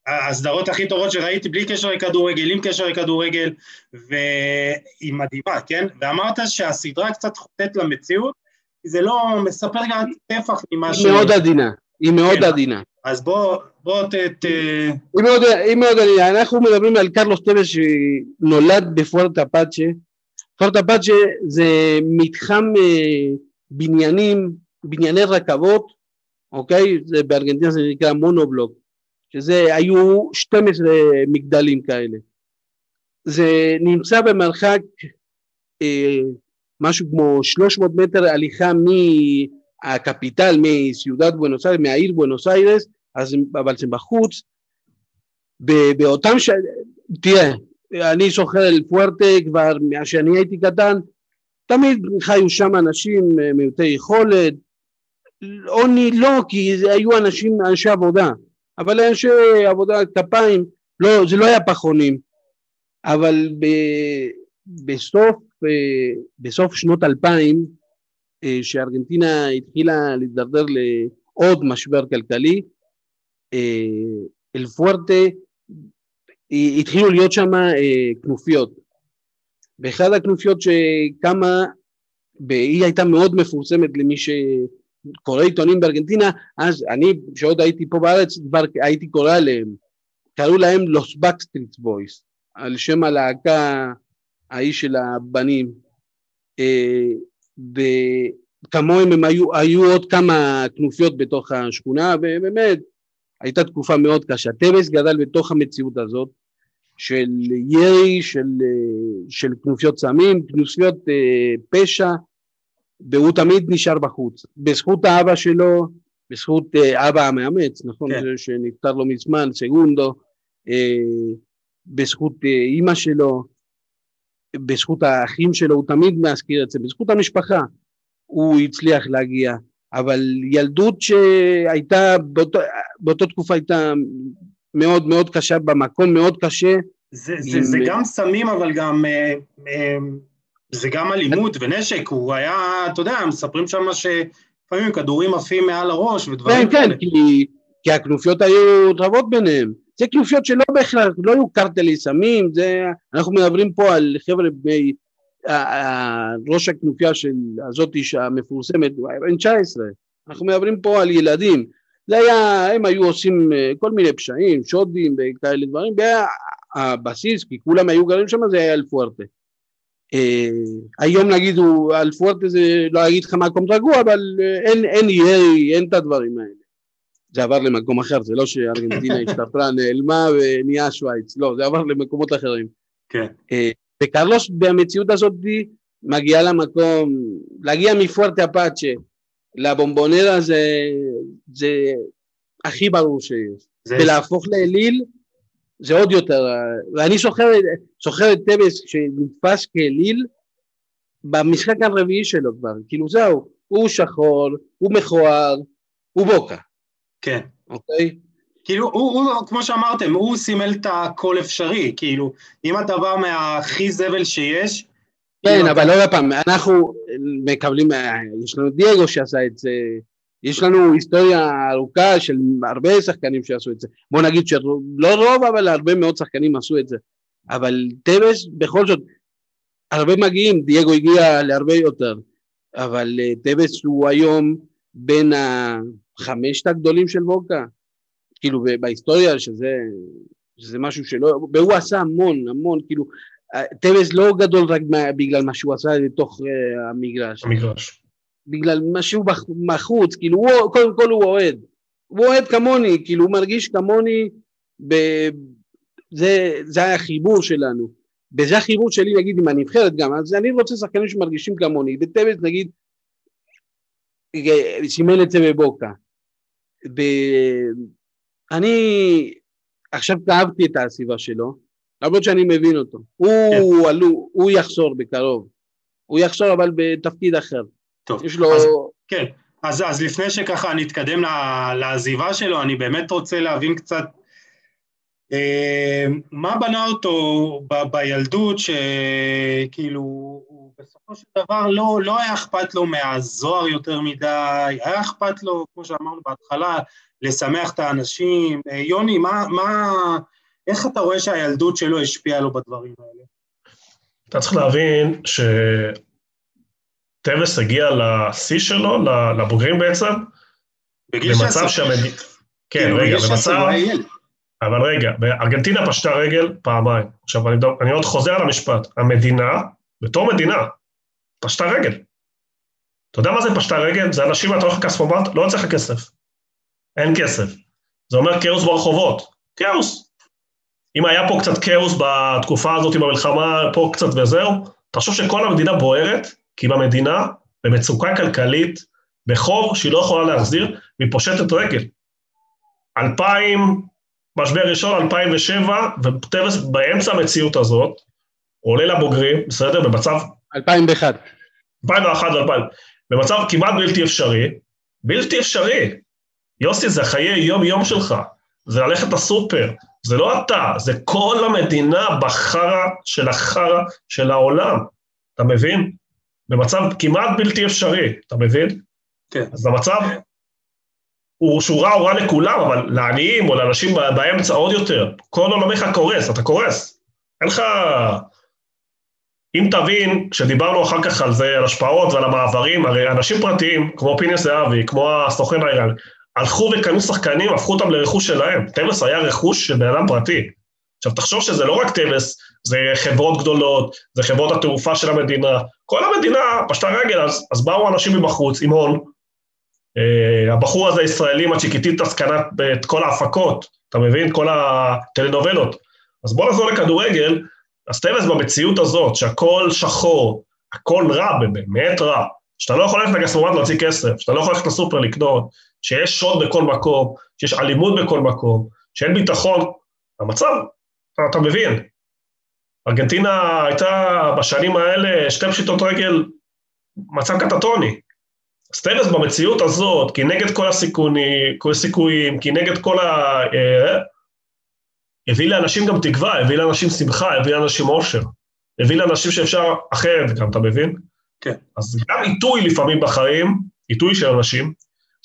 הסדרות הכי טובות שראיתי, בלי קשר לכדורגל, עם קשר לכדורגל, והיא מדהימה, כן? ואמרת שהסדרה קצת חוטאת למציאות, זה לא מספר גם טפח ממה ש... היא מאוד עדינה, היא מאוד כן. עדינה. אז בוא, בוא ת... ת... היא מאוד, היא מאוד, אנחנו מדברים על קרלוס טבס שנולד בפורט אפאצ'ה. פורט אפאצ'ה זה מתחם אה, בניינים, בנייני רכבות, אוקיי? זה בארגנטינה זה נקרא מונובלוק, שזה היו 12 מגדלים כאלה. זה נמצא במרחק אה, משהו כמו 300 מטר הליכה מהקפיטל, מסיודד בואנוס איירס, מהעיר בואנוס איירס, אז, אבל זה בחוץ. באותם ש... תראה, אני זוכר אל פוארטה כבר מאז שאני הייתי קטן, תמיד חיו שם אנשים אה, מעוטי יכולת, עוני לא, כי היו אנשים, אנשי עבודה, אבל אנשי עבודה כפיים, לא, זה לא היה פחונים, אבל ב, בסוף, אה, בסוף שנות אלפיים, אה, שארגנטינה התחילה להידרדר לעוד משבר כלכלי, אל פוארטה התחילו להיות שם אה, כנופיות. באחד הכנופיות שקמה, והיא הייתה מאוד מפורסמת למי שקורא עיתונים בארגנטינה, אז אני, כשעוד הייתי פה בארץ, כבר הייתי קורא עליהם, קראו להם Los Backstreet Boys, על שם הלהקה ההיא של הבנים. אה, וכמוהם הם היו, היו עוד כמה כנופיות בתוך השכונה, ובאמת הייתה תקופה מאוד קשה. טווס גדל בתוך המציאות הזאת של ירי, של, של כנופיות סמים, כנופיות אה, פשע, והוא תמיד נשאר בחוץ. בזכות האבא שלו, בזכות אה, אבא המאמץ, נכון? כן. שנפטר לו מזמן, סגונדו, אה, בזכות אה, אימא שלו, בזכות האחים שלו, הוא תמיד מזכיר את זה, בזכות המשפחה הוא הצליח להגיע. אבל ילדות שהייתה, באותו, באותו תקופה הייתה מאוד מאוד קשה, במקום מאוד קשה. זה, זה, עם... זה גם סמים, אבל גם, אה, אה, זה גם אלימות ונשק, הוא היה, אתה יודע, מספרים שם שלפעמים כדורים עפים מעל הראש ודברים כן, כן, כי, כי הכנופיות היו רבות ביניהם. זה כנופיות שלא בהכרח, לא היו קרטלי סמים, זה, אנחנו מדברים פה על חבר'ה בני ראש הכנופיה של הזאת המפורסמת, בן 19, אנחנו מדברים פה על ילדים, זה היה, הם היו עושים אה, כל מיני פשעים, שודים וכאלה דברים, והבסיס, כי כולם היו גרים שם, זה היה אלפוארטה. אה, היום נגיד הוא, אלפוארטה זה, לא אגיד לך מקום רגוע, אבל אה, אין, אין ירי, אין את הדברים האלה. זה עבר למקום אחר, זה לא שארגנטינה השתפרה, נעלמה ונהיה שווייץ, לא, זה עבר למקומות אחרים. כן. וקרלוס במציאות הזאת מגיע למקום, להגיע מפוארטה אפאצ'ה לבומבונרה זה, זה הכי ברור שיש. זה... ולהפוך לאליל זה עוד יותר, ואני זוכר את טבס שנתפס כאליל במשחק הרביעי שלו כבר, כאילו זהו, הוא שחור, הוא מכוער, הוא בוקה. כן. אוקיי? כאילו, הוא, הוא, כמו שאמרתם, הוא סימל את הכל אפשרי, כאילו, אם אתה בא מהכי זבל שיש... כן, כאילו אבל. עוד פעם, אנחנו מקבלים, יש לנו דייגו שעשה את זה, יש לנו היסטוריה ארוכה של הרבה שחקנים שעשו את זה. בוא נגיד שלא רוב, אבל הרבה מאוד שחקנים עשו את זה. אבל טבס, בכל זאת, הרבה מגיעים, דייגו הגיע להרבה יותר, אבל אה, טווס הוא היום בין החמשת הגדולים של ווקה, כאילו בהיסטוריה שזה, שזה משהו שלא, והוא עשה המון, המון, כאילו, טווס לא גדול רק בגלל מה שהוא עשה לתוך uh, המגרש. המגרש. בגלל מה שהוא בחוץ, כאילו, הוא, קודם כל הוא אוהד. הוא אוהד כמוני, כאילו, הוא מרגיש כמוני, ב... זה, זה היה החיבור שלנו. וזה החיבור שלי, נגיד, עם הנבחרת גם, אז אני רוצה שחקנים שמרגישים כמוני, וטווס, נגיד, סימן את זה בבוקה. ואני עכשיו כאבתי את הסביבה שלו, למרות שאני מבין אותו. הוא, כן. עלו, הוא יחזור בקרוב. הוא יחזור אבל בתפקיד אחר. טוב, יש לו... אז, כן. אז, אז לפני שככה נתקדם לעזיבה שלו, אני באמת רוצה להבין קצת אה, מה בנה אותו ב, בילדות, שכאילו הוא בסופו של דבר לא, לא היה אכפת לו מהזוהר יותר מדי, היה אכפת לו, כמו שאמרנו בהתחלה, לשמח את האנשים. אה, יוני, מה, מה, איך אתה רואה שהילדות שלו השפיעה לו בדברים האלה? אתה צריך להבין שטווס הגיע לשיא שלו, לבוגרים בעצם, בגיל 16. שהמד... כן, כאילו, רגע, במצב... אבל רגע, ארגנטינה פשטה רגל פעמיים. עכשיו, אני, אני עוד חוזר על המשפט. המדינה, בתור מדינה, פשטה רגל. אתה יודע מה זה פשטה רגל? זה אנשים, אתה הולך לכספומט, לא יוצא לך כסף. אין כסף. זה אומר כאוס ברחובות. כאוס. אם היה פה קצת כאוס בתקופה הזאת עם המלחמה, פה קצת וזהו, תחשוב שכל המדינה בוערת, כי במדינה, במצוקה כלכלית, בחוב שהיא לא יכולה להחזיר, והיא פושטת רגל. 2000, משבר ראשון, 2007, וטבס באמצע המציאות הזאת, עולה לבוגרים, בסדר? במצב... 2001. 2001 ו-2000. במצב כמעט בלתי אפשרי, בלתי אפשרי. יוסי, זה חיי יום-יום שלך. זה ללכת לסופר, זה לא אתה, זה כל המדינה בחרא של החרא של העולם, אתה מבין? במצב כמעט בלתי אפשרי, אתה מבין? כן. אז המצב הוא שהוא רע, הוא רע לכולם, אבל לעניים או לאנשים באמצע עוד יותר. כל עולמך קורס, אתה קורס. אין לך... אם תבין, כשדיברנו אחר כך על זה, על השפעות ועל המעברים, הרי אנשים פרטיים, כמו פיני זהבי, כמו הסוכן האיראני, הלכו וקנו שחקנים, הפכו אותם לרכוש שלהם. טווס היה רכוש של בן אדם פרטי. עכשיו, תחשוב שזה לא רק טווס, זה חברות גדולות, זה חברות התעופה של המדינה. כל המדינה פשטה רגל, אז, אז באו אנשים מבחוץ עם הון. Uh, הבחור הזה, ישראלי, מצ'יקיטיטס, קנה את כל ההפקות, אתה מבין? כל הטלנובלות. אז בוא נחזור לכדורגל, אז טבלס במציאות הזאת, שהכל שחור, הכל רע, באמת רע, שאתה לא יכול ללכת לכספומט להוציא כסף, שאתה לא יכול ללכת לסופר לקנות, שיש שוד בכל מקום, שיש אלימות בכל מקום, שאין ביטחון, המצב, אתה, אתה מבין. ארגנטינה הייתה בשנים האלה שתי פשיטות רגל, מצב קטטוני. סטלס במציאות הזאת, כי נגד כל הסיכונים, כל הסיכויים, כי נגד כל ה... אה, הביא לאנשים גם תקווה, הביא לאנשים שמחה, הביא לאנשים אושר. הביא לאנשים שאפשר אחרת גם, אתה מבין? כן. אז גם עיתוי לפעמים בחיים, עיתוי של אנשים,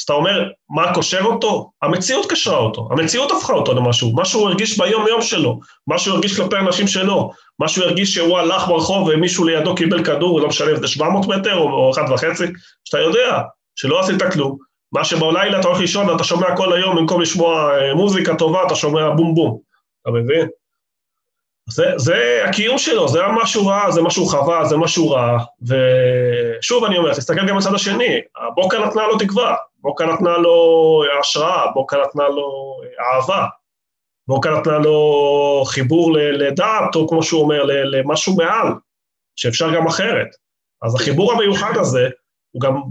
אז אתה אומר, מה קושר אותו? המציאות קשרה אותו, המציאות הפכה אותו למשהו, מה שהוא הרגיש ביום-יום שלו, מה שהוא הרגיש כלפי אנשים שלו, מה שהוא הרגיש שהוא הלך ברחוב ומישהו לידו קיבל כדור, לא משנה אם זה 700 מטר או אחד וחצי, שאתה יודע שלא עשית כלום, מה שבלילה אתה הולך לישון ואתה שומע כל היום, במקום לשמוע אה, מוזיקה טובה, אתה שומע בום בום, אתה מבין? זה, זה הקיום שלו, זה היה משהו רע, זה משהו חווה, זה משהו רע, ושוב אני אומר, תסתכל גם בצד השני, בוקה נתנה לו תקווה, בוקה נתנה לו השראה, בוקה נתנה לו אהבה, בוקה נתנה לו חיבור לדעת, או כמו שהוא אומר, למשהו מעל, שאפשר גם אחרת. אז החיבור המיוחד הזה, הוא גם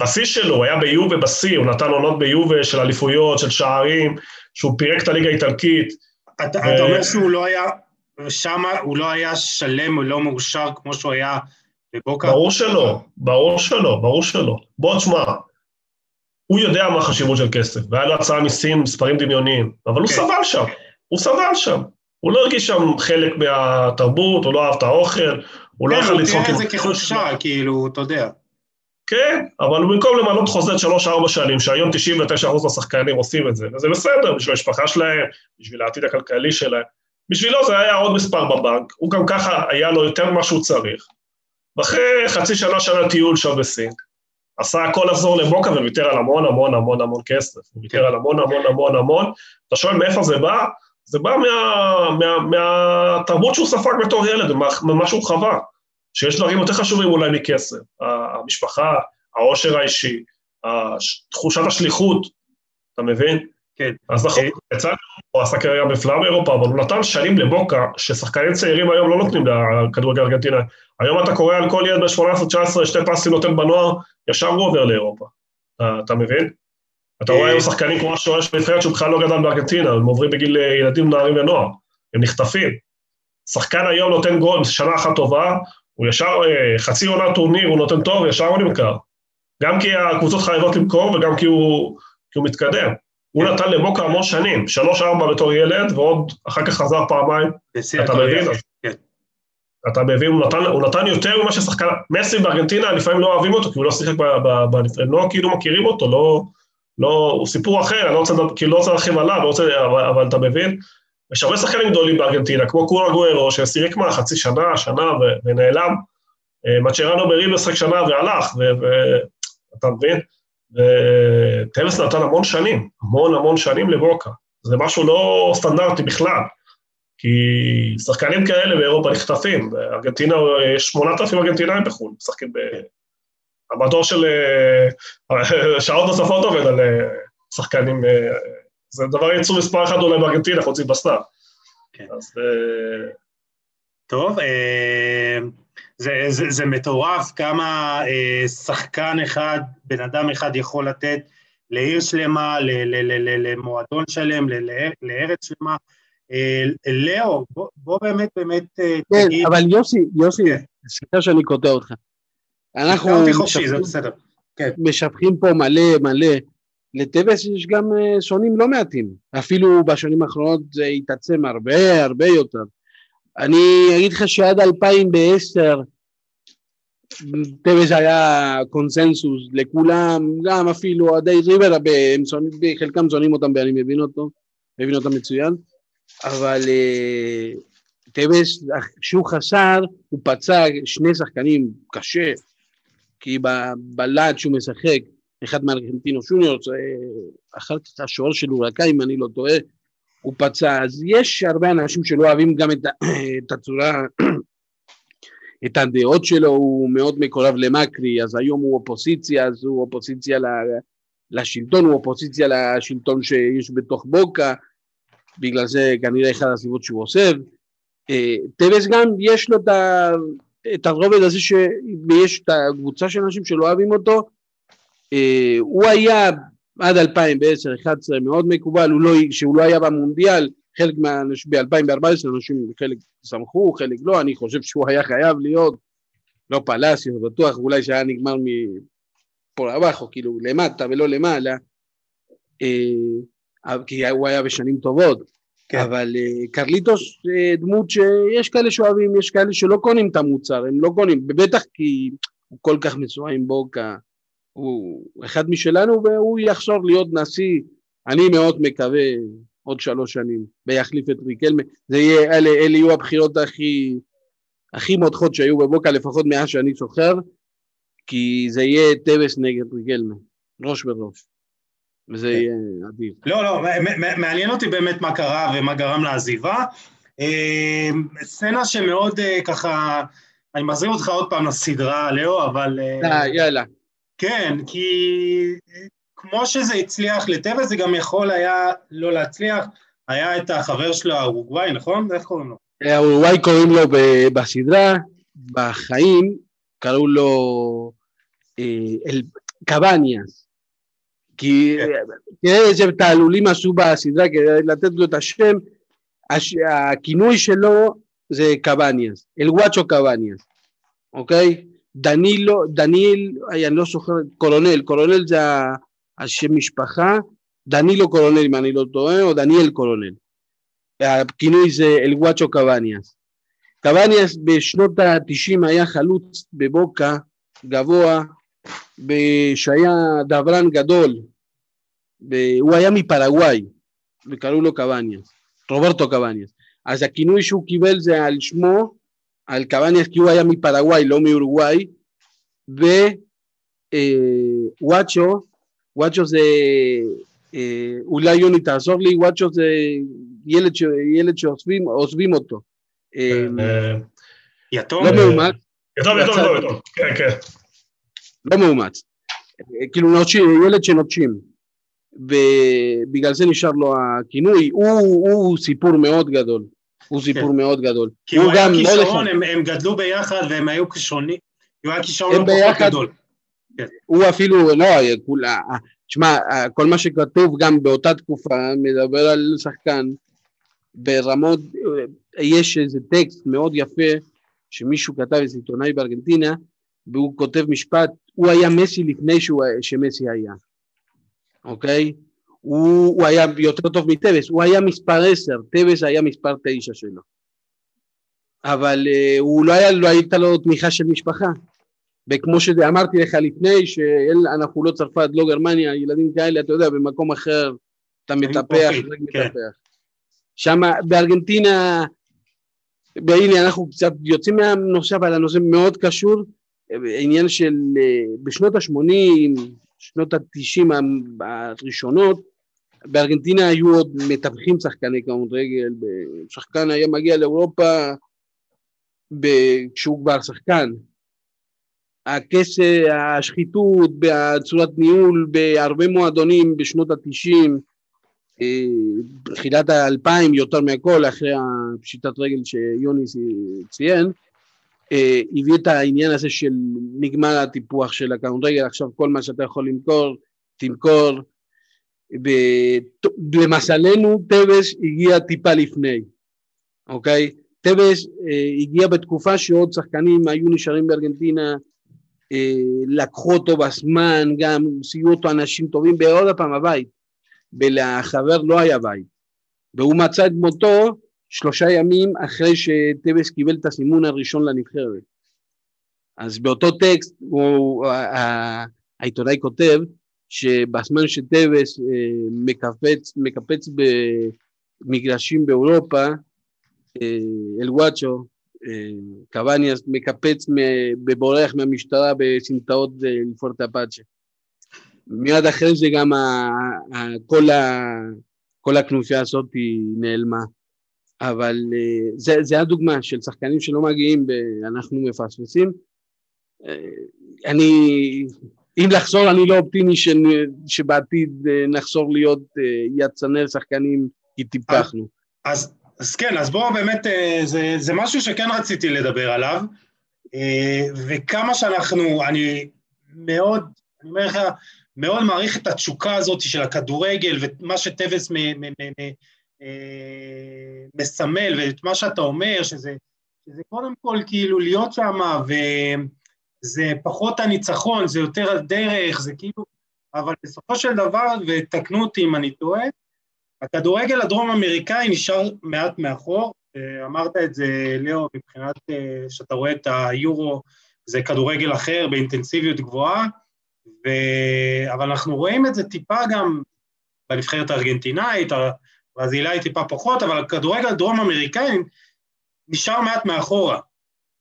בשיא שלו, היה ביובה בשיא, הוא נתן עונות ביובה של אליפויות, של שערים, שהוא פירק את הליגה האיטלקית. אתה, ו... אתה אומר שהוא לא היה, שם הוא לא היה שלם, הוא לא מאושר כמו שהוא היה בבוקה? ברור שלא, ברור שלא, ברור שלא. בוא תשמע, הוא יודע מה החשיבות של כסף, והיה לו הצעה מסין, מספרים דמיוניים, אבל הוא כן. סבל שם, הוא סבל שם. הוא לא הרגיש שם חלק מהתרבות, הוא לא אהב את האוכל, הוא לא יכול לצחוק. כן, הוא תראה את זה כחופשה, כאילו, אתה יודע. כן, אבל במקום למנות חוזה שלוש-ארבע שנים, שהיום 99% מהשחקנים עושים את זה, וזה בסדר, בשביל המשפחה שלהם, בשביל העתיד הכלכלי שלהם, בשבילו זה היה עוד מספר בבנק, הוא גם ככה היה לו יותר ממה שהוא צריך. ואחרי חצי שנה שנה טיול שם בסין, עשה הכל לחזור לבוקה וויתר על המון המון המון המון כסף, הוא ויתר על המון המון המון המון, אתה שואל מאיפה זה בא? זה בא מה, מה, מהתרבות שהוא ספג בתור ילד, ממה שהוא חווה, שיש דברים יותר חשובים אולי מכסף, המשפחה, העושר האישי, תחושת השליחות, אתה מבין? כן. אז נכון, יצא, הוא עשה קריירה נפלאה באירופה, אבל הוא נתן שנים לבוקה, ששחקנים צעירים היום לא נותנים לכדורגל ארגנטינה. היום אתה קורא על כל ילד ב-18-19, שתי פסים נותן בנוער, ישר הוא עובר לאירופה. אתה, מבין? אתה רואה היום שחקנים כמו השוער של נבחרת שהוא בכלל לא גדל בארגנטינה, הם עוברים בגיל ילדים, נערים ונוער, הם נחטפים. שחקן היום נותן גול, שנה אחת טובה, הוא ישר, אה, חצי עונה טורניר, הוא נותן טוב, ישר הוא נמכר. גם כי הקבוצות חייבות למכור וגם כי הוא, כי הוא מתקדם. הוא כן. נתן לבוקה המון שנים, שלוש-ארבע בתור ילד, ועוד אחר כך חזר פעמיים. אתה מבין? כן. אתה מבין, הוא נתן, הוא נתן יותר ממה ששחקן, מסי בארגנטינה לפעמים לא אוהבים אותו, כי הוא לא שיחק, הם לא כאילו מכירים אותו, לא, לא, הוא סיפור אחר, אני לא רוצה, כאילו לא רוצה להרחיב עליו, לא רוצה, אבל, אבל אתה מבין? יש הרבה שחקנים גדולים בארגנטינה, כמו קורה גוארו, שסירק מה, חצי שנה, שנה, ו, ונעלם. אה, מצ'רנו בריב משחק שנה והלך, ואתה מבין? וטבס נתן המון שנים, המון המון שנים לבוקה. זה משהו לא סטנדרטי בכלל. כי שחקנים כאלה באירופה נחטפים, בארגנטינה יש 8,000 ארגנטינאים בחו"ל, משחקים ב... המדור של אה, שעות נוספות עובד על אה, שחקנים, אה, זה דבר ייצור מספר אחד אולי בארגנטינה, חוץ מבסטאר. כן. אז... טוב, זה, זה, זה מטורף כמה אה, שחקן אחד, בן אדם אחד יכול לתת לעיר שלמה, ל, ל, ל, ל, למועדון שלם, ל, ל, לארץ שלמה. אה, לאו, בוא, בוא באמת באמת אה, כן, תגיד... אבל יוסי, יוסי, כן. סליחה שאני קוטע אותך. אנחנו בסדר. כן. משבחים פה מלא מלא. לטבס יש גם אה, שונים לא מעטים. אפילו בשנים האחרונות זה התעצם הרבה הרבה יותר. אני אגיד לך שעד 2010 טבס היה קונסנסוס לכולם, גם אפילו אוהדי ריבר, חלקם שונאים אותם ואני מבין אותו, מבין אותם מצוין, אבל טבס, כשהוא חסר, הוא פצע שני שחקנים קשה, כי בלעד שהוא משחק, אחד מארגנטינו שוניורס, אחר כך השוער של אורקה, אם אני לא טועה, הוא פצע, אז יש הרבה אנשים שלא אוהבים גם את, את הצורה, את הדעות שלו, הוא מאוד מקורב למקרי, אז היום הוא אופוזיציה, אז הוא אופוזיציה לשלטון, הוא אופוזיציה לשלטון שיש בתוך בוקה, בגלל זה כנראה אחד הסיבות שהוא עושה. טבס גם יש לו את הרובד הזה שיש את הקבוצה של אנשים שלא אוהבים אותו, אה, הוא היה עד 2010-2011 מאוד מקובל, הוא לא, שהוא לא היה במונדיאל, חלק מהאנשים, ב-2014 אנשים חלק שמחו, חלק לא, אני חושב שהוא היה חייב להיות, לא פלאסיו, בטוח, אולי שהיה נגמר מפה לבחו, כאילו למטה ולא למעלה, אה, כי הוא היה בשנים טובות, כן. אבל אה, קרליטוס אה, דמות שיש כאלה שאוהבים, יש כאלה שלא קונים את המוצר, הם לא קונים, בטח כי הוא כל כך מזוהה עם בוקה, הוא אחד משלנו והוא יחזור להיות נשיא, אני מאוד מקווה עוד שלוש שנים, ויחליף את ריקלמה, זה יהיה, אלה, אלה יהיו הבחירות הכי, הכי מותחות שהיו בבוקה, לפחות מאז שאני זוכר, כי זה יהיה טבס נגד ריקלמה, ראש בראש. וזה כן. יהיה אדיר. לא, לא, מעניין אותי באמת מה קרה ומה גרם לעזיבה. אה, סצנה שמאוד אה, ככה, אני מחזיר אותך עוד פעם לסדרה, לאו, אבל... אה, יאללה. כן, כי כמו שזה הצליח לטבע, זה גם יכול היה לא להצליח. היה את החבר שלו, האורוגוואי, נכון? איך קוראים לו? האורוגוואי קוראים לו בסדרה, בחיים קראו לו אה, קבניאס. כי כן. תראה איזה תעלולים עשו בסדרה כדי לתת לו את השם, הכינוי שלו זה קבניאס, אל וואצ'ו קבניאס, אוקיי? דנילו, דניאל, אני לא זוכר, קורונל, קורונל זה השם משפחה, דנילו קורונל אם אני לא טועה, או דניאל קורונל. הכינוי זה אלגואצ'ו קוואניאס. קוואניאס בשנות ה-90 היה חלוץ בבוקה, גבוה, שהיה דברן גדול, הוא היה מפרגוואי, וקראו לו קוואניאס, רוברטו קוואניאס. אז הכינוי שהוא קיבל זה על שמו, על קוואניאס, כי הוא היה מפרגוואי, לא מאורוגוואי, ווואצ'ו, אה, וואצ'ו זה, אה, אולי יוני תעזור לי, וואצ'ו זה ילד, ש, ילד שעוזבים אותו. אה, יתום? לא מאומץ. יתום, יתום, לא יתום, כן, כן. לא מאומץ. כאילו נוטשים, ילד שנוטשים. ובגלל זה נשאר לו הכינוי, הוא, הוא סיפור מאוד גדול. הוא סיפור כן. מאוד גדול. כי הוא, הוא היה כישרון, הם, הם גדלו ביחד והם היו כישרונים, הוא היה כישרון לא פחות גדול. כן. הוא אפילו, לא, כולה, תשמע, כל מה שכתוב גם באותה תקופה מדבר על שחקן ברמות, יש איזה טקסט מאוד יפה שמישהו כתב, איזה עיתונאי בארגנטינה, והוא כותב משפט, הוא היה מסי לפני שהוא, שמסי היה, אוקיי? הוא, הוא היה יותר טוב מטווס, הוא היה מספר עשר, טווס היה מספר תשע שלו. אבל uh, הוא לא היה, לא הייתה לו תמיכה של משפחה. וכמו שאמרתי לך לפני, שאנחנו לא צרפת, לא גרמניה, ילדים כאלה, אתה יודע, במקום אחר אתה מטפח, רק כן. מטפח. שם בארגנטינה, והנה אנחנו קצת יוצאים מהנושא, אבל הנושא מאוד קשור, עניין של אה, בשנות ה-80, שנות ה-90 הראשונות, בארגנטינה היו עוד מטפחים שחקני כדורגל, שחקן היה מגיע לאירופה כשהוא כבר שחקן. הכסף, השחיתות, בצורת ניהול בהרבה מועדונים בשנות התשעים, תחילת האלפיים יותר מהכל, אחרי הפשיטת רגל שיוני ציין, אה, הביא את העניין הזה של נגמר הטיפוח של הכדורגל, עכשיו כל מה שאתה יכול למכור, תמכור, למזלנו טווס הגיע טיפה לפני, אוקיי? טווס אה, הגיע בתקופה שעוד שחקנים היו נשארים בארגנטינה, אה, לקחו אותו בזמן, גם סייעו אותו אנשים טובים, ועוד פעם הבית, ולחבר לא היה בית, והוא מצא את מותו שלושה ימים אחרי שטווס קיבל את הסימון הראשון לנבחרת. אז באותו טקסט העיתונאי כותב שבזמן שטווס אה, מקפץ, מקפץ במגרשים באירופה, אה, אלוואצ'ו, אה, קוואניאס מקפץ בבורח מהמשטרה בסמטאות לפורט אפאצ'ה. מיד אחרי זה גם ה, ה, כל, ה, כל הכנופיה הזאת נעלמה. אבל זה, זה הדוגמה של שחקנים שלא מגיעים ואנחנו מפספסים. אני אם לחזור, אני לא אופטימי ש... שבעתיד אה, נחזור להיות אה, יצנר שחקנים כי טיפחנו. אז, אז כן, אז בואו באמת, אה, זה, זה משהו שכן רציתי לדבר עליו, וכמה שאנחנו, אני מאוד, אני אומר לך, מאוד מעריך את התשוקה הזאת של הכדורגל ומה שטווס מסמל ואת מה שאתה אומר, שזה, שזה קודם כל כאילו להיות שם ו... זה פחות הניצחון, זה יותר הדרך, זה כאילו... אבל בסופו של דבר, ותקנו אותי אם אני טועה, הכדורגל הדרום-אמריקאי נשאר מעט מאחור, אמרת את זה, ליאו, מבחינת אה, שאתה רואה את היורו, זה כדורגל אחר באינטנסיביות גבוהה, ו... אבל אנחנו רואים את זה טיפה גם בנבחרת הארגנטינאית, הברזילאית טיפה פחות, אבל הכדורגל הדרום-אמריקאי נשאר מעט מאחורה.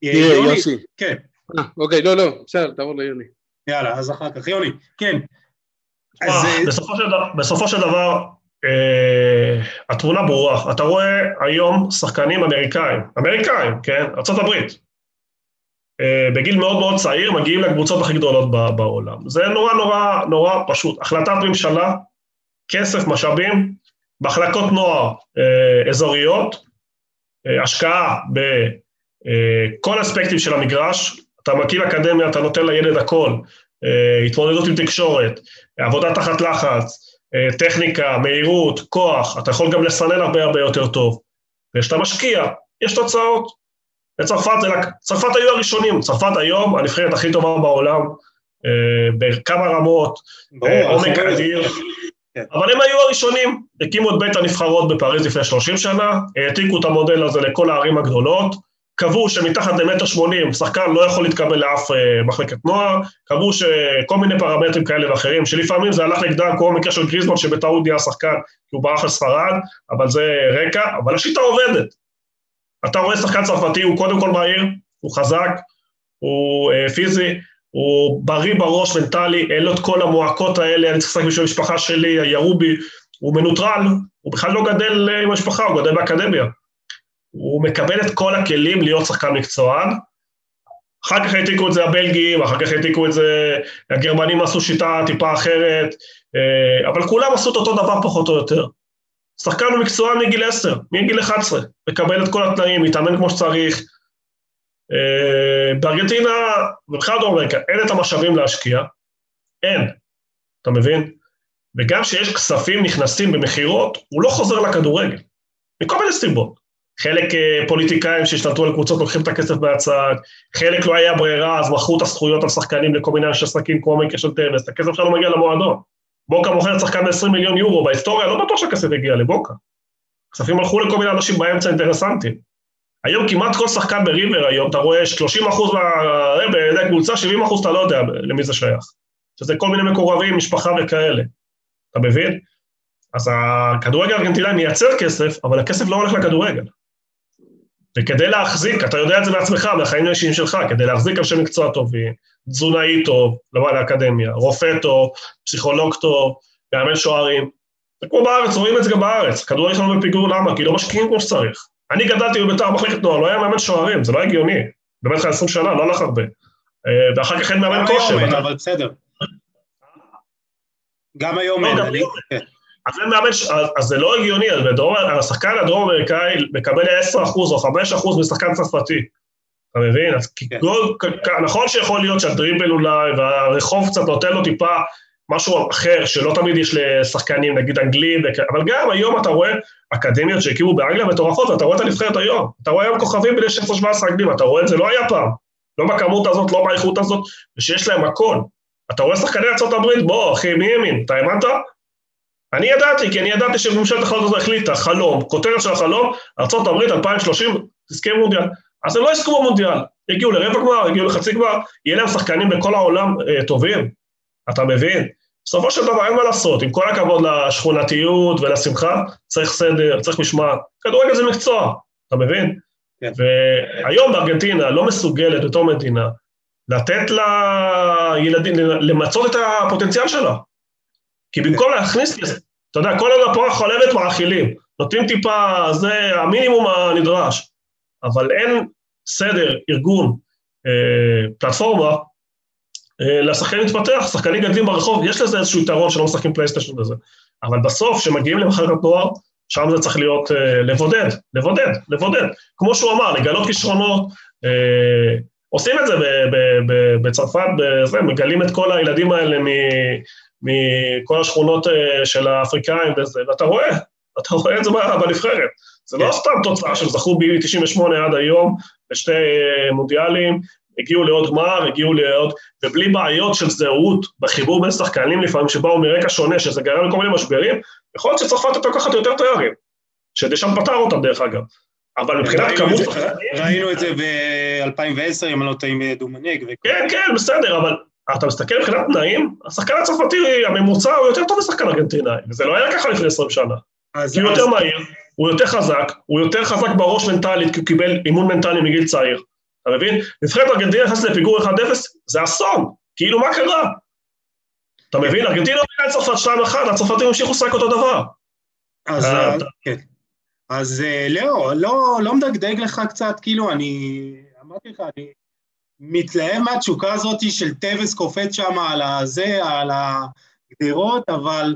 תראה, יוסי. כן. אה, אוקיי, לא, לא, בסדר, תעבור ליוני. יאללה, אז אחר כך. יוני, כן. אז... אה, בסופו של דבר, בסופו של דבר אה, התמונה ברורה. אתה רואה היום שחקנים אמריקאים, אמריקאים, כן? ארה"ב, אה, בגיל מאוד מאוד צעיר מגיעים לקבוצות הכי גדולות בעולם. זה נורא נורא נורא פשוט. החלטת ממשלה, כסף, משאבים, מחלקות נוער אה, אזוריות, אה, השקעה בכל אספקטים של המגרש, אתה מקים אקדמיה, אתה נותן לילד הכל, אה, התמודדות עם תקשורת, עבודה תחת לחץ, אה, טכניקה, מהירות, כוח, אתה יכול גם לסנן הרבה הרבה יותר טוב. וכשאתה משקיע, יש תוצאות. בצרפת, צרפת היו הראשונים, צרפת היום הנבחרת הכי טובה בעולם, אה, בכמה רמות, עומק אדיר, כן. אבל הם היו הראשונים, הקימו את בית הנבחרות בפריז לפני 30 שנה, העתיקו את המודל הזה לכל הערים הגדולות, קבעו שמתחת למטר שמונים שחקן לא יכול להתקבל לאף אה, מחלקת נוער, קבעו שכל מיני פרמטרים כאלה ואחרים, שלפעמים זה הלך נגדם, כמו במקרה של גריזמן שבטעות נהיה שחקן כי הוא ברח לספרד, אבל זה רקע, אבל השיטה עובדת. אתה רואה שחקן צרפתי, הוא קודם כל מהיר, הוא חזק, הוא אה, פיזי, הוא בריא בראש, מנטלי, אין לו את כל המועקות האלה, אני צריך לשחק בשביל המשפחה שלי, הירובי, הוא מנוטרל, הוא בכלל לא גדל אה, עם המשפחה, הוא גדל באקדמיה. הוא מקבל את כל הכלים להיות שחקן מקצוען. אחר כך העתיקו את זה הבלגים, אחר כך העתיקו את זה, הגרמנים עשו שיטה טיפה אחרת, אה, אבל כולם עשו את אותו דבר פחות או יותר. שחקן מקצוען מגיל 10, מגיל 11, מקבל את כל התנאים, מתאמן כמו שצריך. אה, בארגנטינה, ובכלל דרום אמריקה, אין את המשאבים להשקיע, אין, אתה מבין? וגם כשיש כספים נכנסים במכירות, הוא לא חוזר לכדורגל, מכל מיני סיבות. חלק אה, פוליטיקאים שהשתלטו על קבוצות לוקחים את הכסף מהצד, חלק לא היה ברירה, אז מכרו את הזכויות על שחקנים לכל מיני אנשי עסקים כמו מקרה של טבס, הכסף שלנו מגיע למועדון. בוקה מוכרת שחקן ב-20 מיליון יורו, בהיסטוריה לא בטוח שהכסף הגיע לבוקה. כספים הלכו לכל מיני אנשים באמצע אינטרסנטים. היום כמעט כל שחקן בריבר היום, אתה רואה 30 אחוז בידי קבוצה, 70 אחוז אתה לא יודע למי זה שייך. שזה כל מיני מקורבים, משפחה וכאלה. אתה מבין? אז הכדורגל הארגנטינאי מייצר כסף, אבל הכסף לא הולך לכדורגל. וכדי להחזיק, אתה יודע את זה מעצמך, מהחיים האישיים שלך, כדי להחזיק אנשי מקצוע טובים, תזונאי טוב, לבוא לאקדמיה, רופא טוב, פסיכולוג טוב, מאמן שוערים. זה כמו בארץ, רואים את זה גם בארץ. כדורגל שלנו בפיגור, למה? כי לא משקיעים כמו שצריך. אני גדלתי בביתר מחלקת נוער, לא היה מאמן שוערים, זה לא הגיוני. באמת לך 20 שנה, לא הלך הרבה. אה, ואחר כך אין מאמן כושר. אבל בסדר. גם היום אין, אני... אז אין מאמן, אז זה לא הגיוני, השחקן הדרום אמריקאי מקבל 10% או 5% משחקן צרפתי. אתה מבין? אז כן. נכון שיכול להיות שהדריבל אולי, והרחוב קצת נותן לו טיפה משהו אחר, שלא תמיד יש לשחקנים, נגיד אנגלים, אבל גם היום אתה רואה אקדמיות שהקימו באנגליה מטורפות, ואתה רואה את הנבחרת היום. אתה רואה היום כוכבים בני 16-17 אנגלים, אתה רואה את זה, לא היה פעם. לא בכמות הזאת, לא באיכות הזאת, ושיש להם הכל. אתה רואה שחקני ארה"ב, בוא, אחי, מי האמין? אתה האמנת? אני ידעתי, כי אני ידעתי שממשלת החלטות הזאת החליטה, חלום, כותרת של החלום, ארה"ב 2030, תזכה מונדיאל. אז הם לא יזכו במונדיאל, יגיעו לרבע גמר, יגיעו לחצי גמר, יהיה להם שחקנים בכל העולם אה, טובים, אתה מבין? בסופו של דבר אין מה לעשות, עם כל הכבוד לשכונתיות ולשמחה, צריך סדר, צריך משמעת. כדורגל זה מקצוע, אתה מבין? כן. והיום בארגנטינה לא מסוגלת בתור מדינה לתת לילדים, למצות את הפוטנציאל שלה. כי במקום להכניס לזה, אתה יודע, כל עוד הפרה חולבת מאכילים, נותנים טיפה, זה המינימום הנדרש, אבל אין סדר, ארגון, אה, פלטפורמה, אה, לשחקנים להתפתח, שחקנים גדלים ברחוב, יש לזה איזשהו יתרון שלא משחקים פלייסטיישן בזה, אבל בסוף, כשמגיעים למחלקת נוער, שם זה צריך להיות אה, לבודד, לבודד, לבודד. כמו שהוא אמר, לגלות כישרונות, אה, עושים את זה בצרפת, מגלים את כל הילדים האלה מכל השכונות אה, של האפריקאים וזה, ואתה רואה, אתה רואה את זה בנבחרת. זה לא כן. סתם תוצאה שהם זכו ב-98 עד היום, בשתי אה, מונדיאלים, הגיעו לעוד גמר, הגיעו לעוד, ובלי בעיות של זהות בחיבור בין שחקנים לפעמים שבאו מרקע שונה, שזה גרם לכל מיני משברים, יכול להיות שצרפת הייתה לקחת יותר תארים, שדשאן פתר אותם דרך אגב. אבל מבחינת כמות. ראינו את זה ב-2010, אם אני לא טועה, עם דומנק. כן, כן, בסדר, אבל אתה מסתכל מבחינת תנאים, השחקן הצרפתי הממוצע הוא יותר טוב משחקן ארגנטינאי, וזה לא היה ככה לפני 20 שנה. כי הוא יותר מהיר, הוא יותר חזק, הוא יותר חזק בראש מנטלית, כי הוא קיבל אימון מנטלי מגיל צעיר. אתה מבין? נבחרת ארגנטינה נכנסת לפיגור 1-0, זה אסון, כאילו מה קרה? אתה מבין? ארגנטינה הובילה את צרפת 2-1, הצרפתים המשיכו לשחק אותו דבר. אז אה, כן. אז אה, לאו, לא, לא מדגדג לך קצת, כאילו, אני אמרתי לך, אני מתלהב מהתשוקה הזאת של טווס קופץ שם על הזה, על הגדרות, אבל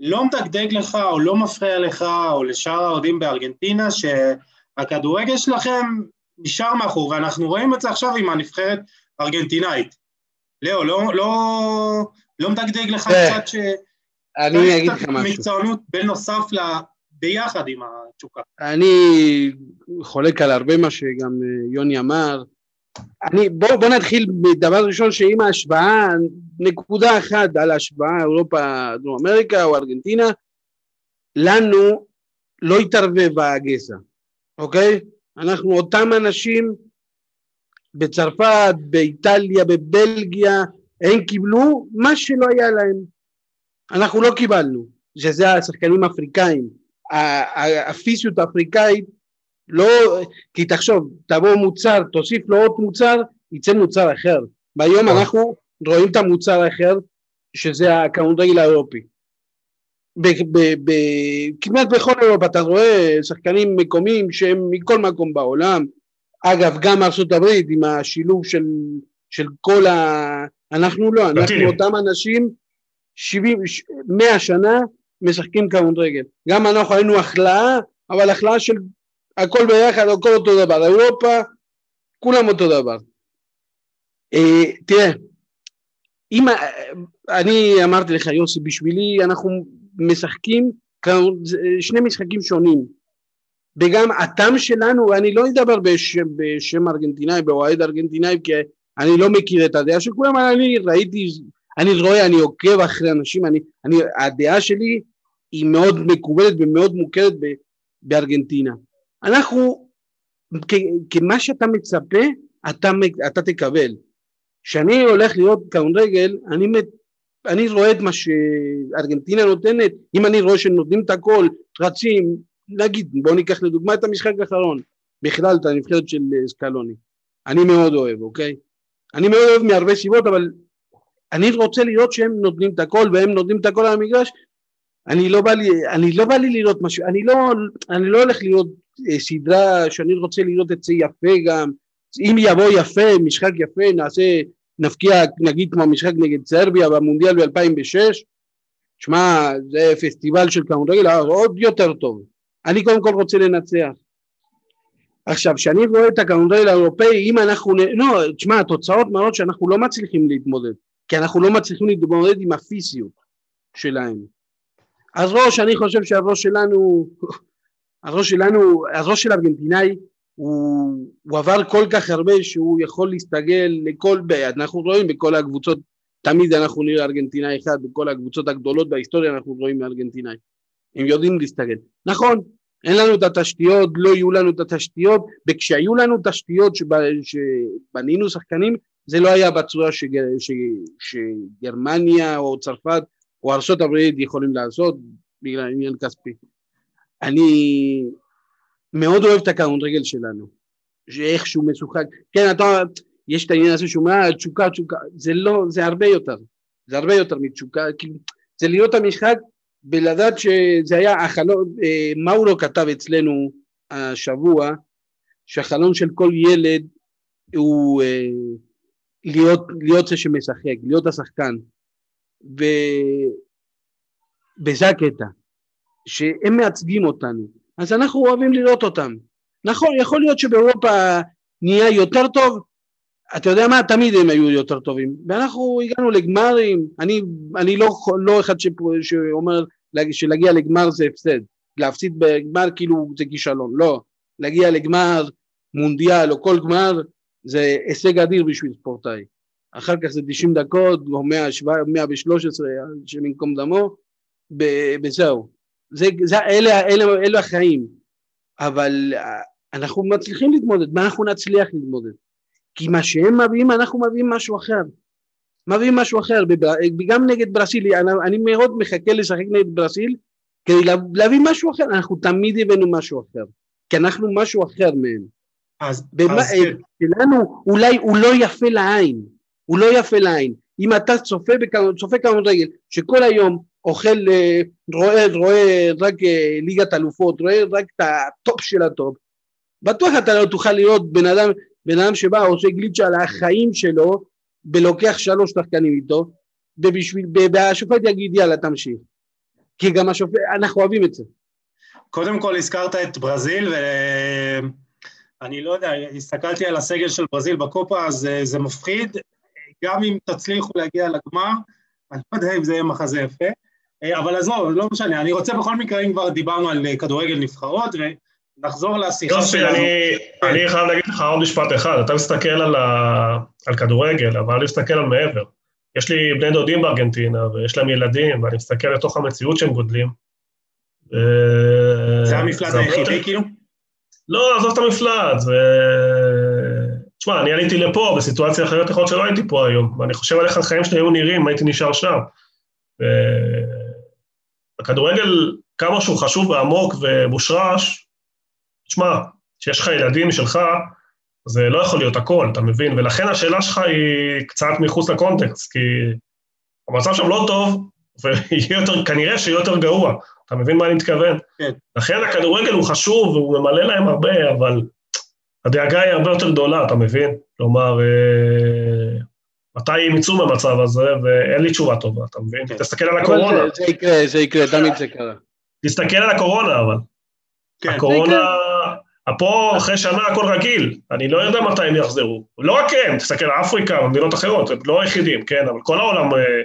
לא מדגדג לך או לא מפריע לך או לשאר האוהדים בארגנטינה שהכדורגל שלכם נשאר מאחור, ואנחנו רואים את זה עכשיו עם הנבחרת הארגנטינאית. לאו, לא, לא, לא מדגדג לך קצת ש... אני אגיד לך משהו. מקצוענות בנוסף ל... ביחד עם התשוקה. אני חולק על הרבה מה שגם אה, יוני אמר. אני, בוא, בוא נתחיל בדבר ראשון שעם ההשוואה, נקודה אחת על ההשוואה אירופה, דרום אמריקה או ארגנטינה, לנו לא התערבב הגזע, אוקיי? אנחנו אותם אנשים בצרפת, באיטליה, בבלגיה, הם קיבלו מה שלא היה להם. אנחנו לא קיבלנו, שזה השחקנים האפריקאים. הפיזיות האפריקאית לא, כי תחשוב, תבוא מוצר, תוסיף לו עוד מוצר, יצא מוצר אחר. והיום אנחנו רואים את המוצר האחר, שזה הכדורגל האירופי. כמעט בכל אירופה אתה רואה שחקנים מקומיים שהם מכל מקום בעולם, אגב גם ארצות הברית עם השילוב של, של כל ה... אנחנו לא, אנחנו אותם אנשים 70, 100 שנה משחקים כדורגל. גם אנחנו היינו החלאה, אבל החלאה של הכל ביחד, הכל אותו דבר. אירופה, כולם אותו דבר. אה, תראה, אם, אני אמרתי לך יוסי, בשבילי אנחנו משחקים שני משחקים שונים. וגם הטעם שלנו, אני לא אדבר בשם, בשם ארגנטינאי, באוהד ארגנטינאי, כי אני לא מכיר את הדעה של כולם, אבל אני ראיתי, אני רואה, אני עוקב אחרי אנשים, אני, אני, הדעה שלי היא מאוד מקובלת ומאוד מוכרת בארגנטינה. אנחנו, כמה שאתה מצפה, אתה, אתה תקבל. כשאני הולך לראות כדורגל, אני, אני רואה את מה שארגנטינה נותנת, אם אני רואה שנותנים את הכל, רצים, נגיד, בואו ניקח לדוגמה את המשחק האחרון, בכלל את הנבחרת של סקלוני. אני מאוד אוהב, אוקיי? אני מאוד אוהב מהרבה סיבות, אבל אני רוצה לראות שהם נותנים את הכל והם נותנים את הכל על המגרש. אני לא בא לי, אני לא בא לי לראות משהו, אני לא, אני לא הולך לראות אה, סדרה שאני רוצה לראות את זה יפה גם, אם יבוא יפה, משחק יפה, נעשה, נפקיע נגיד כמו המשחק נגד סרביה במונדיאל ב-2006, שמע, זה פסטיבל של כדורגל עוד יותר טוב. אני קודם כל רוצה לנצח. עכשיו, כשאני רואה את הכדורגל האירופאי, אם אנחנו, לא, תשמע, התוצאות מראות שאנחנו לא מצליחים להתמודד, כי אנחנו לא מצליחים להתמודד עם הפיזיות שלהם. אז ראש, אני חושב שהראש שלנו, הראש שלנו, הראש של ארגנטינאי, הוא, הוא עבר כל כך הרבה שהוא יכול להסתגל לכל, אנחנו רואים בכל הקבוצות, תמיד אנחנו נראה ארגנטינאי אחד, בכל הקבוצות הגדולות בהיסטוריה אנחנו רואים ארגנטינאי. הם יודעים להסתגל. נכון, אין לנו את התשתיות, לא יהיו לנו את התשתיות, וכשהיו לנו תשתיות שבנינו שחקנים, זה לא היה בצורה שגר, ש, שגרמניה או צרפת או הברית יכולים לעשות בגלל עניין כספי. אני מאוד אוהב את הכדורגל שלנו, שאיך שהוא משוחק, כן, אתה, יש את העניין הזה שהוא אומר, תשוקה, תשוקה, זה לא, זה הרבה יותר, זה הרבה יותר מתשוקה, כאילו, זה להיות המשחק ולדעת שזה היה החלום, אה, מאורו כתב אצלנו השבוע, שהחלום של כל ילד הוא אה, להיות, להיות זה שמשחק, להיות השחקן. וזה הקטע, שהם מייצגים אותנו, אז אנחנו אוהבים לראות אותם. נכון, יכול להיות שבאירופה נהיה יותר טוב, אתה יודע מה, תמיד הם היו יותר טובים, ואנחנו הגענו לגמרים, אני, אני לא, לא אחד שאומר שלהגיע לגמר זה הפסד, להפסיד בגמר כאילו זה כישלון, לא, להגיע לגמר מונדיאל או כל גמר זה הישג אדיר בשביל ספורטאי, אחר כך זה 90 דקות או 113 השם ייקום דמו, וזהו, זה, זה, אלה, אלה, אלה החיים, אבל אנחנו מצליחים להתמודד, מה אנחנו נצליח להתמודד? כי מה שהם מביאים, אנחנו מביאים משהו אחר. מביאים משהו אחר, גם נגד ברסיל, אני, אני מאוד מחכה לשחק נגד ברסיל כדי להביא משהו אחר, אנחנו תמיד הבאנו משהו אחר, כי אנחנו משהו אחר מהם. אז, במה, אז... שלנו אולי הוא לא יפה לעין, הוא לא יפה לעין. אם אתה צופה, צופה כדורגל שכל היום אוכל, אה, רואה, רואה רק אה, ליגת אלופות, רואה רק את הטופ של הטופ, בטוח אתה לא תוכל להיות בן אדם, בן אדם שבא עושה גליצ'ה על החיים שלו ולוקח שלוש שחקנים איתו ובשביל, והשופט יגיד יאללה תמשיך. כי גם השופט, אנחנו אוהבים את זה. קודם כל הזכרת את ברזיל ואני לא יודע, הסתכלתי על הסגל של ברזיל בקופה אז אה, זה מפחיד, גם אם תצליחו להגיע לגמר, אני לא יודע אם זה יהיה מחזה יפה, אבל עזוב, לא משנה, אני רוצה בכל מקרה, אם כבר דיברנו על אה, כדורגל נבחרות, ונחזור לשיחה שלנו. יוסי, אני חייב להגיד לך עוד משפט אחד, אתה מסתכל על, ה... על כדורגל, אבל אני מסתכל על מעבר. יש לי בני דודים בארגנטינה, ויש להם ילדים, ואני מסתכל לתוך המציאות שהם גודלים. זה המפלט היחידי כאילו? לא, עזוב את המפלט, זה... תשמע, אני עליתי לפה בסיטואציה אחרת, יכול להיות שלא הייתי פה היום, ואני חושב על איך החיים שלי היו נראים, הייתי נשאר שם. הכדורגל, כמה שהוא חשוב ועמוק ומושרש, תשמע, כשיש לך ילדים שלך, זה לא יכול להיות הכל, אתה מבין? ולכן השאלה שלך היא קצת מחוץ לקונטקסט, כי המצב שם לא טוב, וכנראה שיהיה יותר גרוע. אתה מבין מה אני מתכוון? כן. לכן הכדורגל הוא חשוב והוא ממלא להם הרבה, אבל הדאגה היא הרבה יותר גדולה, אתה מבין? כלומר, אה, מתי הם יצאו מהמצב הזה, ואין לי תשובה טובה, אתה מבין? כן. תסתכל על הקורונה. זה, זה יקרה, זה יקרה, תמיד זה קרה. תסתכל על הקורונה, אבל. כן, הקורונה, פה אחרי שנה הכל רגיל, אני לא יודע מתי הם יחזרו. לא רק הם, תסתכל על אפריקה, במדינות אחרות, הם לא היחידים, כן, אבל כל העולם, אה,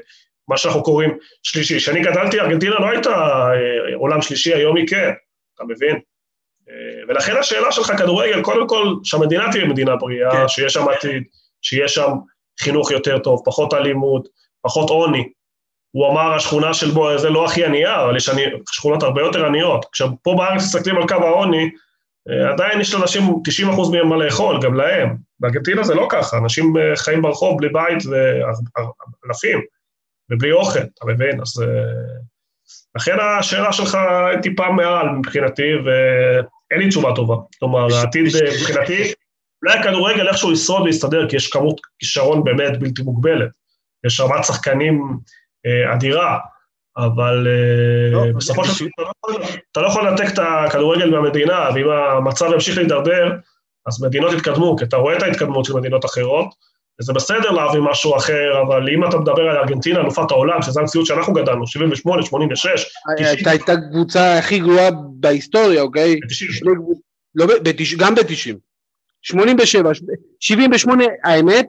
מה שאנחנו קוראים שלישי. כשאני גדלתי, ארגנטינה לא הייתה אה, עולם שלישי, היום היא כן, אתה מבין? אה, ולכן השאלה שלך, כדורגל, קודם כל, שהמדינה תהיה מדינה בריאה, כן. שיש שם עתיד, שיש שם חינוך יותר טוב, פחות אלימות, פחות עוני. הוא אמר, השכונה של בו, זה לא הכי ענייה, אבל יש עני, שכונות הרבה יותר עניות. כשפה בארץ מסתכלים על קו העוני, אה, עדיין יש לאנשים 90% מהם מה לאכול, גם להם. בארגנטינה זה לא ככה, אנשים אה, חיים ברחוב בלי בית ואלפים, ובלי אוכל, אתה מבין? אז לכן השאלה שלך טיפה מעל מבחינתי, ואין לי תשובה טובה. כלומר, העתיד מבחינתי, אולי הכדורגל איכשהו ישרוד ויסתדר, כי יש כמות כישרון באמת בלתי מוגבלת. יש רמת שחקנים אה, אדירה, אבל אה, לא, בסופו של דבר אתה לא יכול לנתק את הכדורגל מהמדינה, ואם המצב ימשיך להידרדר, אז מדינות יתקדמו, כי אתה רואה את ההתקדמות של מדינות אחרות, וזה בסדר להביא משהו אחר, אבל אם אתה מדבר על ארגנטינה, אלופת העולם, שזו המציאות שאנחנו גדלנו, 78, 86, 90. הייתה קבוצה הכי גרועה בהיסטוריה, אוקיי? ב-90. לא, גם ב-90. 87, 78, האמת,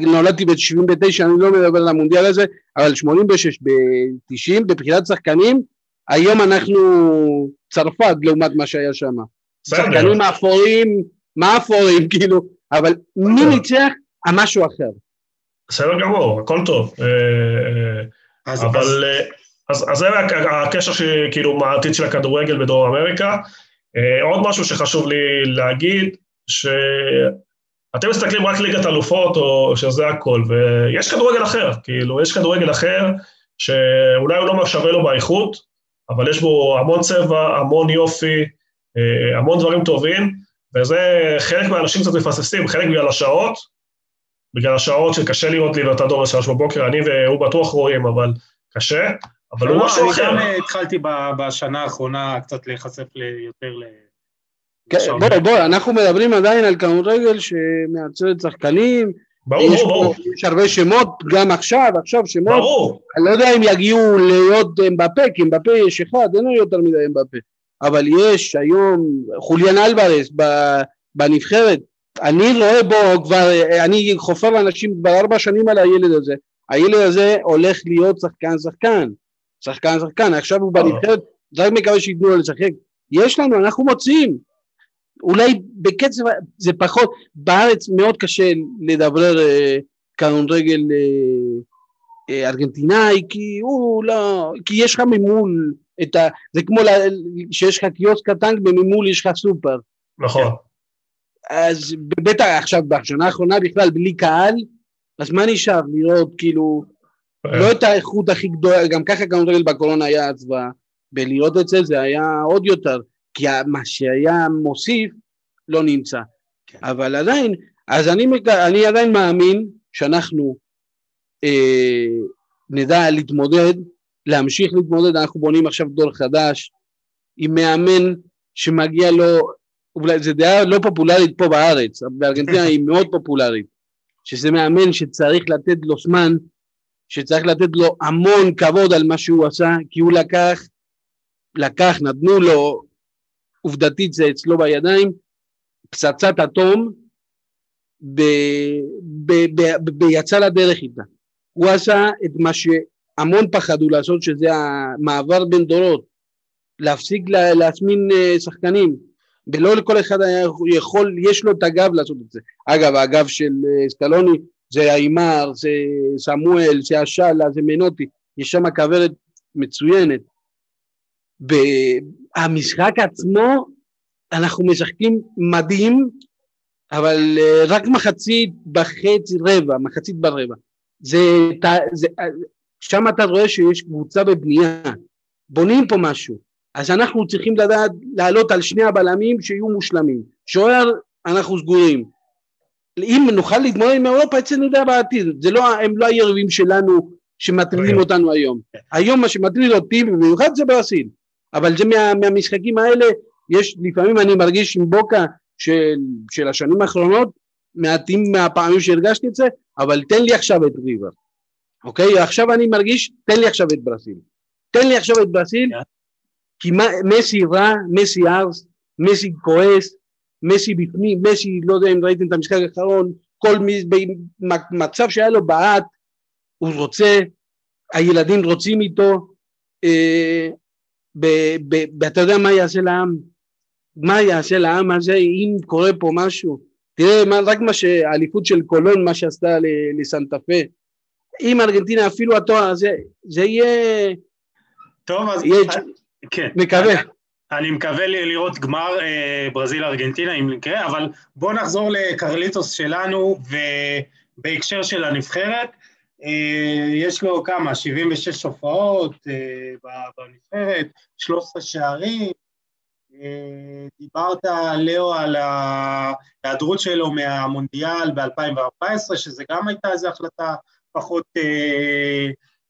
נולדתי ב-79, אני לא מדבר על המונדיאל הזה, אבל 86, ב-90, בבחירת שחקנים, היום אנחנו צרפת לעומת מה שהיה שם. שחקנים אפורים, מה אפורים, כאילו, אבל מי ניצח? המשהו אחר. בסדר גמור, הכל טוב. אה, אה, אבל, אה, אז, אז זה הקשר שכאילו מהעתיד של הכדורגל בדרום אמריקה. עוד משהו שחשוב לי להגיד, שאתם מסתכלים רק ליגת אלופות, או שזה הכל, ויש כדורגל אחר, כאילו, יש כדורגל אחר, שאולי הוא לא שווה לו באיכות, אבל יש בו המון צבע, המון יופי, המון דברים טובים, וזה חלק מהאנשים קצת מפספסים, חלק בגלל השעות, בגלל השעות שקשה לראות ליברטדור בשלוש בבוקר, אני והוא בטוח רואים, אבל קשה, אבל הוא משהו אחר. אני גם התחלתי בשנה האחרונה קצת להיחשף יותר ל... כן, בוא, בוא, אנחנו מדברים עדיין על כדורגל שמייצרת שחקנים, ברור, יש ברור. יש הרבה שמות, גם עכשיו, עכשיו שמות. ברור. אני לא יודע אם יגיעו להיות אמבפה, כי אמבפה יש אחד, אין לו יותר מדי אמבפה. אבל יש היום חוליאן אלברס בנבחרת, אני רואה בו כבר, אני חופר לאנשים כבר ארבע שנים על הילד הזה, הילד הזה הולך להיות שחקן שחקן, שחקן שחקן, עכשיו הוא בנבחרת, רק מקווה שייתנו לו לשחק, יש לנו, אנחנו מוצאים, אולי בקצב, זה פחות, בארץ מאוד קשה לדבר אה, כדורגל אה, אה, ארגנטינאי, כי הוא לא, כי יש לך ממול ה... זה כמו שיש לך קיוסק קטן וממול יש לך סופר. נכון. אז בטח עכשיו בשנה האחרונה בכלל בלי קהל, אז מה נשאר לראות כאילו אה. לא את האיכות הכי גדולה, גם ככה כדורגל בקורונה היה הצבעה, ולראות את זה זה היה עוד יותר, כי מה שהיה מוסיף לא נמצא, כן. אבל עדיין, אז אני, אני עדיין מאמין שאנחנו אה, נדע להתמודד, להמשיך להתמודד, אנחנו בונים עכשיו דור חדש עם מאמן שמגיע לו אולי זו דעה לא פופולרית פה בארץ, בארגנטינה היא מאוד פופולרית, שזה מאמן שצריך לתת לו זמן, שצריך לתת לו המון כבוד על מה שהוא עשה, כי הוא לקח, לקח, נתנו לו, עובדתית זה אצלו בידיים, פצצת אטום, ויצא לדרך איתה. הוא עשה את מה שהמון פחדו לעשות, שזה המעבר בין דורות, להפסיק להזמין אה, שחקנים, ולא לכל אחד יכול, יש לו את הגב לעשות את זה. אגב, הגב של אה, סקלוני זה האימר, זה סמואל, זה השאלה, זה מנוטי, יש שם כוורת מצוינת. והמשחק עצמו, אנחנו משחקים מדהים, אבל אה, רק מחצית בחצי רבע, מחצית ברבע. זה, זה, שם אתה רואה שיש קבוצה בבנייה, בונים פה משהו. אז אנחנו צריכים לדעת לעלות על שני הבלמים שיהיו מושלמים. שוער, אנחנו סגורים. אם נוכל להתמודד עם אירופה, אצלנו נדע בעתיד. זה לא, הם לא היריבים שלנו שמטרידים אותנו היום. היום מה שמטריד אותי, במיוחד זה ברסיל. אבל זה מה, מהמשחקים האלה, יש, לפעמים אני מרגיש עם בוקה של, של השנים האחרונות, מעטים מהפעמים שהרגשתי את זה, אבל תן לי עכשיו את ריבר. אוקיי? עכשיו אני מרגיש, תן לי עכשיו את ברסיל. תן לי עכשיו את ברסיל, yeah. כי מסי רע, מסי ארס, מסי כועס, מסי בפנים, מסי, לא יודע אם ראיתם את המשחק האחרון, כל מצב שהיה לו בעט, הוא רוצה, הילדים רוצים איתו, אה, ואתה יודע מה יעשה לעם? מה יעשה לעם הזה אם קורה פה משהו? תראה, מה, רק מה שהאליפות של קולון, מה שעשתה לסנטה פה, אם ארגנטינה אפילו התואר הזה, זה יהיה... טוב, אז... יהיה... כן. מקווה. אני מקווה לראות גמר אה, ברזיל-ארגנטינה אם יקרה, אבל בואו נחזור לקרליטוס שלנו, ובהקשר של הנבחרת, יש לו כמה? 76 הופעות אה, בנבחרת, 13 שערים, אה, דיברת, לאו, על ההיעדרות שלו מהמונדיאל ב-2014, שזה גם הייתה איזו החלטה פחות אה,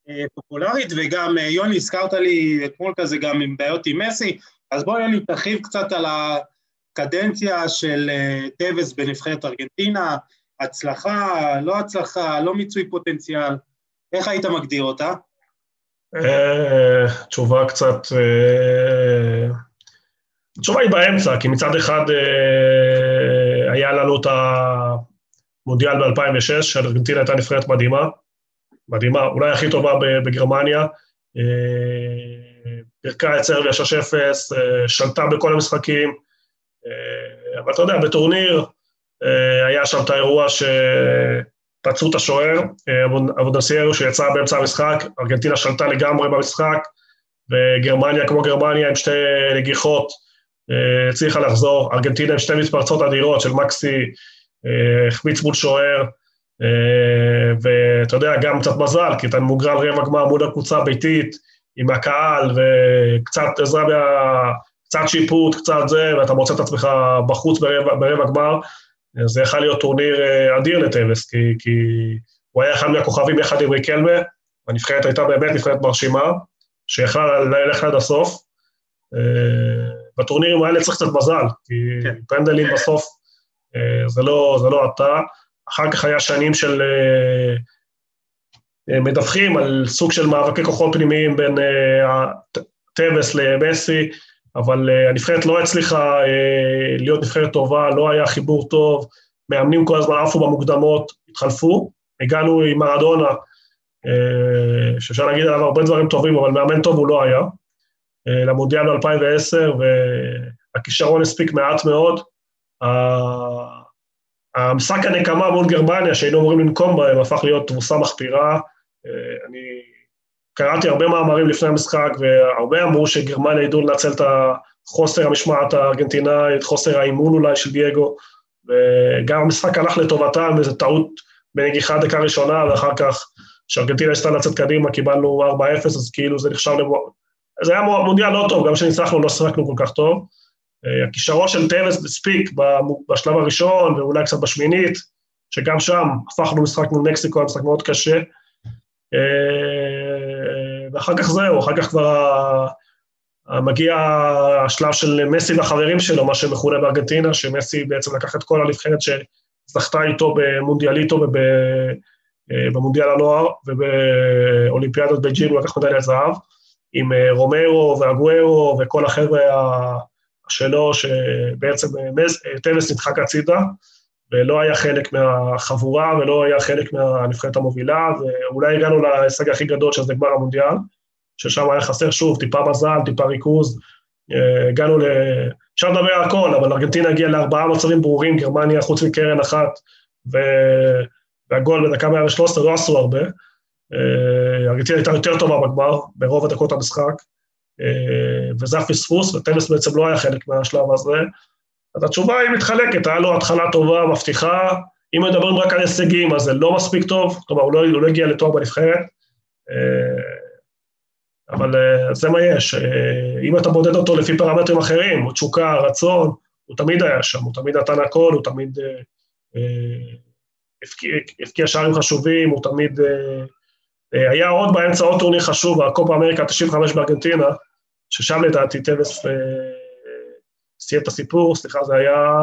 אה, פופולרית, וגם, אה, יוני, הזכרת לי אתמול כזה גם עם בעיות עם מסי, אז בוא יוני תרחיב קצת על הקדנציה של אה, טווס בנבחרת ארגנטינה, הצלחה, לא הצלחה, לא מיצוי פוטנציאל, איך היית מגדיר אותה? אה, תשובה קצת... אה, התשובה היא באמצע, כי מצד אחד היה לנו את המונדיאל ב-2006, שארגנטינה הייתה נבחרת מדהימה, מדהימה, אולי הכי טובה בגרמניה, פירקה את סרביה 6-0, שלטה בכל המשחקים, אבל אתה יודע, בטורניר היה שם את האירוע שפצעו את השוער, אבודנסיירו שיצא באמצע המשחק, ארגנטינה שלטה לגמרי במשחק, וגרמניה כמו גרמניה עם שתי נגיחות הצליחה לחזור, ארגנטינה עם שתי מתפרצות אדירות של מקסי, החמיץ מול שוער, ואתה יודע, גם קצת מזל, כי אתה מוגרל רבע גמר מול הקבוצה הביתית, עם הקהל, וקצת עזרה, קצת שיפוט, קצת זה, ואתה מוצא את עצמך בחוץ ברבע, ברבע גמר, זה יכול להיות טורניר אדיר לטווס, כי, כי הוא היה אחד מהכוכבים יחד עם ריקלמה, הנבחרת הייתה באמת נבחרת מרשימה, שיכלה ללכת עד הסוף. בטורנירים האלה צריך קצת מזל, כי כן. פנדלים בסוף זה לא, זה לא אתה. אחר כך היה שנים של מדווחים על סוג של מאבקי כוחות פנימיים בין טווס למסי, אבל הנבחרת לא הצליחה להיות נבחרת טובה, לא היה חיבור טוב, מאמנים כל הזמן עפו במוקדמות, התחלפו, הגענו עם מרדונה, שאפשר להגיד עליו הרבה דברים טובים, אבל מאמן טוב הוא לא היה, למונדיאל ב-2010, והכישרון הספיק מעט מאוד. המשחק הנקמה מול גרמניה, שהיינו אמורים לנקום בהם, הפך להיות תבוסה מחפירה. אני קראתי הרבה מאמרים לפני המשחק, והרבה אמרו שגרמניה ידעו לנצל את החוסר המשמעת הארגנטינאי, את חוסר האימון אולי של דייגו, וגם המשחק הלך לטובתם, איזו טעות בנגיחה דקה ראשונה, ואחר כך, כשארגנטינה ניסתה לצאת קדימה, קיבלנו 4-0, אז כאילו זה נחשב זה היה מונדיאל לא טוב, גם כשניצחנו לא שיחקנו כל כך טוב. הכישרון של טנס הספיק בשלב הראשון, ואולי קצת בשמינית, שגם שם הפכנו משחק מול מקסיקו, משחק מאוד קשה. ואחר כך זהו, אחר כך כבר מגיע השלב של מסי והחברים שלו, מה שמכונה בארגנטינה, שמסי בעצם לקח את כל הנבחרת שזכתה איתו במונדיאליטו ובמונדיאל הנוער, ובאולימפיאדת בייג'ין הוא לקח מדליית זהב. עם רומרו ואגוארו וכל החבר'ה שלו, שבעצם טנס נדחק הצידה, ולא היה חלק מהחבורה ולא היה חלק מהנבחרת המובילה, ואולי הגענו להישג הכי גדול שזה גמר המונדיאל, ששם היה חסר שוב טיפה מזל, טיפה ריכוז, הגענו ל... אפשר לדבר על הכל, אבל ארגנטינה הגיעה לארבעה מצבים ברורים, גרמניה חוץ מקרן אחת, ו... והגול בדקה 113 לא עשו הרבה. ארגנטינה הייתה יותר טובה בגמר, ברוב הדקות המשחק, וזה הפספוס, וטניס בעצם לא היה חלק מהשלב הזה. אז התשובה היא מתחלקת, היה לו התחלה טובה, מבטיחה, אם מדברים רק על הישגים, אז זה לא מספיק טוב, כלומר, הוא לא, הוא לא הגיע לתואר בנבחרת. אבל uh, זה מה יש. Uh, אם אתה בודד אותו לפי פרמטרים אחרים, תשוקה, רצון, הוא תמיד היה שם, הוא תמיד נתן הכל, הוא תמיד הבקיע שערים חשובים, הוא תמיד... היה עוד באמצע עוד טורניר חשוב, הקופה אמריקה 95 בארגנטינה, ששם לדעתי uh, סיים את הסיפור, סליחה, זה היה,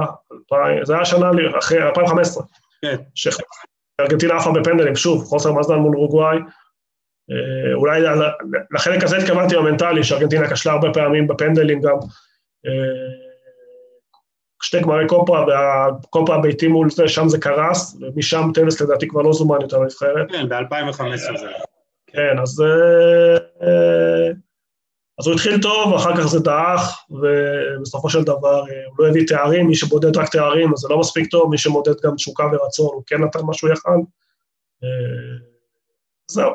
זה היה שנה אחרי, 2015. כן. שארגנטינה עפה בפנדלים, שוב, חוסר מזל מול אורוגוואי. אה, אולי לחלק הזה התכוונתי במנטלי, שארגנטינה כשלה הרבה פעמים בפנדלים גם. אה, שתי גמרי קופה, והקופה הביתי מול זה, שם זה קרס, ומשם טנס לדעתי כבר לא זומן יותר לנבחרת. כן, ב-2015 זה. כן, אז... אה, אז הוא התחיל טוב, אחר כך זה דעך, ובסופו של דבר הוא לא הביא תארים, מי שבודד רק תארים, אז זה לא מספיק טוב, מי שמודד גם תשוקה ורצון, הוא כן נתן משהו יחד. זהו.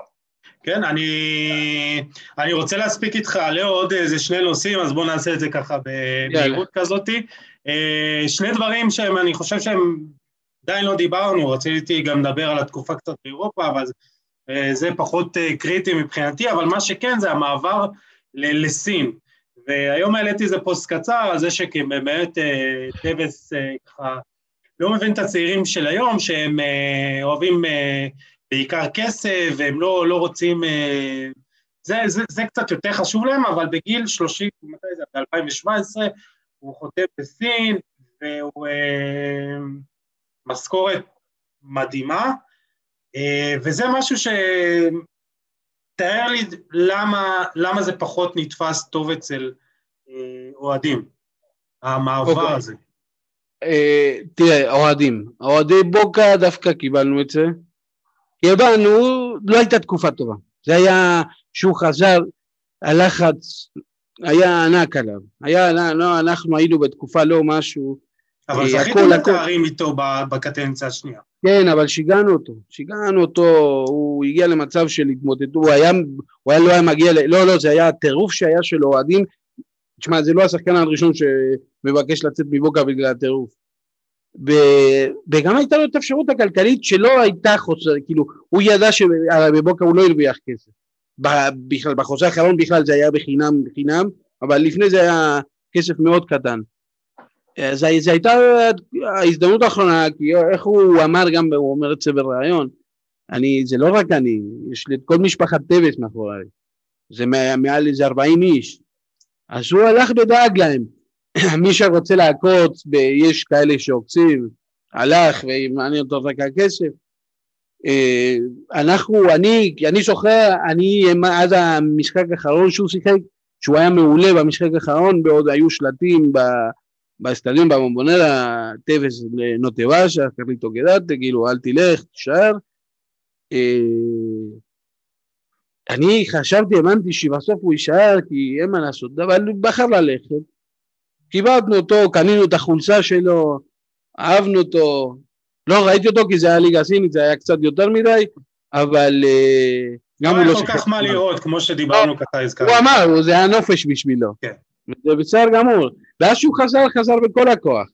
כן, אני, אני רוצה להספיק איתך, לאו, עוד איזה שני נושאים, אז בואו נעשה את זה ככה במהירות כזאתי. אה, שני דברים שהם, אני חושב שהם עדיין לא דיברנו, רציתי גם לדבר על התקופה קצת באירופה, אבל אה, זה פחות אה, קריטי מבחינתי, אבל מה שכן זה המעבר לסין. והיום העליתי איזה פוסט קצר על זה שבאמת טווס ככה לא מבין את הצעירים של היום, שהם אוהבים בעיקר כסף, והם לא, לא רוצים... אה, זה, זה, זה קצת יותר חשוב להם, אבל בגיל 30, מתי זה? ב-2017, הוא חותם בסין, והוא אה, משכורת מדהימה, אה, וזה משהו ש... תאר לי למה, למה זה פחות נתפס טוב אצל אה, אוהדים, המעבר okay. אוקיי. הזה. אה, תראה, אוהדים. אוהדי בוקה דווקא קיבלנו את זה. כי הבנו, לא הייתה תקופה טובה. זה היה, שהוא חזר, הלחץ היה ענק עליו. היה, לא, אנחנו היינו בתקופה לא משהו... אבל אה, זכיתם לתארים איתו בקטנציה השנייה. כן, אבל שיגענו אותו, שיגענו אותו, הוא הגיע למצב של התמודדות, הוא היה, הוא היה לא היה מגיע, לא, לא, זה היה הטירוף שהיה של אוהדים, תשמע, זה לא השחקן הראשון שמבקש לצאת מבוקה בגלל הטירוף. וגם הייתה לו את האפשרות הכלכלית שלא הייתה חוסר, כאילו, הוא ידע שבבוקר הוא לא הרוויח כסף. בכלל, בחוזה האחרון בכלל זה היה בחינם, בחינם, אבל לפני זה היה כסף מאוד קטן. זו הייתה ההזדמנות האחרונה, כי איך הוא אמר גם, הוא אומר את זה בריאיון, אני, זה לא רק אני, יש לי את כל משפחת טבס מאחוריי, זה מעל איזה 40 איש, אז הוא הלך ודאג להם. מי שרוצה לעקוץ, יש כאלה שעוקצים, הלך ומעניין אותו רק הכסף. אה, אנחנו, אני, אני זוכר, אני, עד המשחק האחרון שהוא שיחק, שהוא היה מעולה במשחק האחרון, בעוד היו שלטים באסטדיון במבונרה, טבס לנוטבאשה, קרליטו גדלת, כאילו אל תלך, תישאר. אני חשבתי, האמנתי שבסוף הוא יישאר כי אין מה לעשות, אבל הוא בחר ללכת. כיבדנו אותו, קנינו את החולצה שלו, אהבנו אותו, לא ראיתי אותו כי זה היה ליגה סינית, זה היה קצת יותר מדי, אבל גם הוא לא... לא היה כל כך מה לראות, כמו שדיברנו ככה הזכרנו. הוא אמר, זה היה נופש בשבילו. כן. זה בסדר גמור. ואז שהוא חזר, חזר בכל הכוח.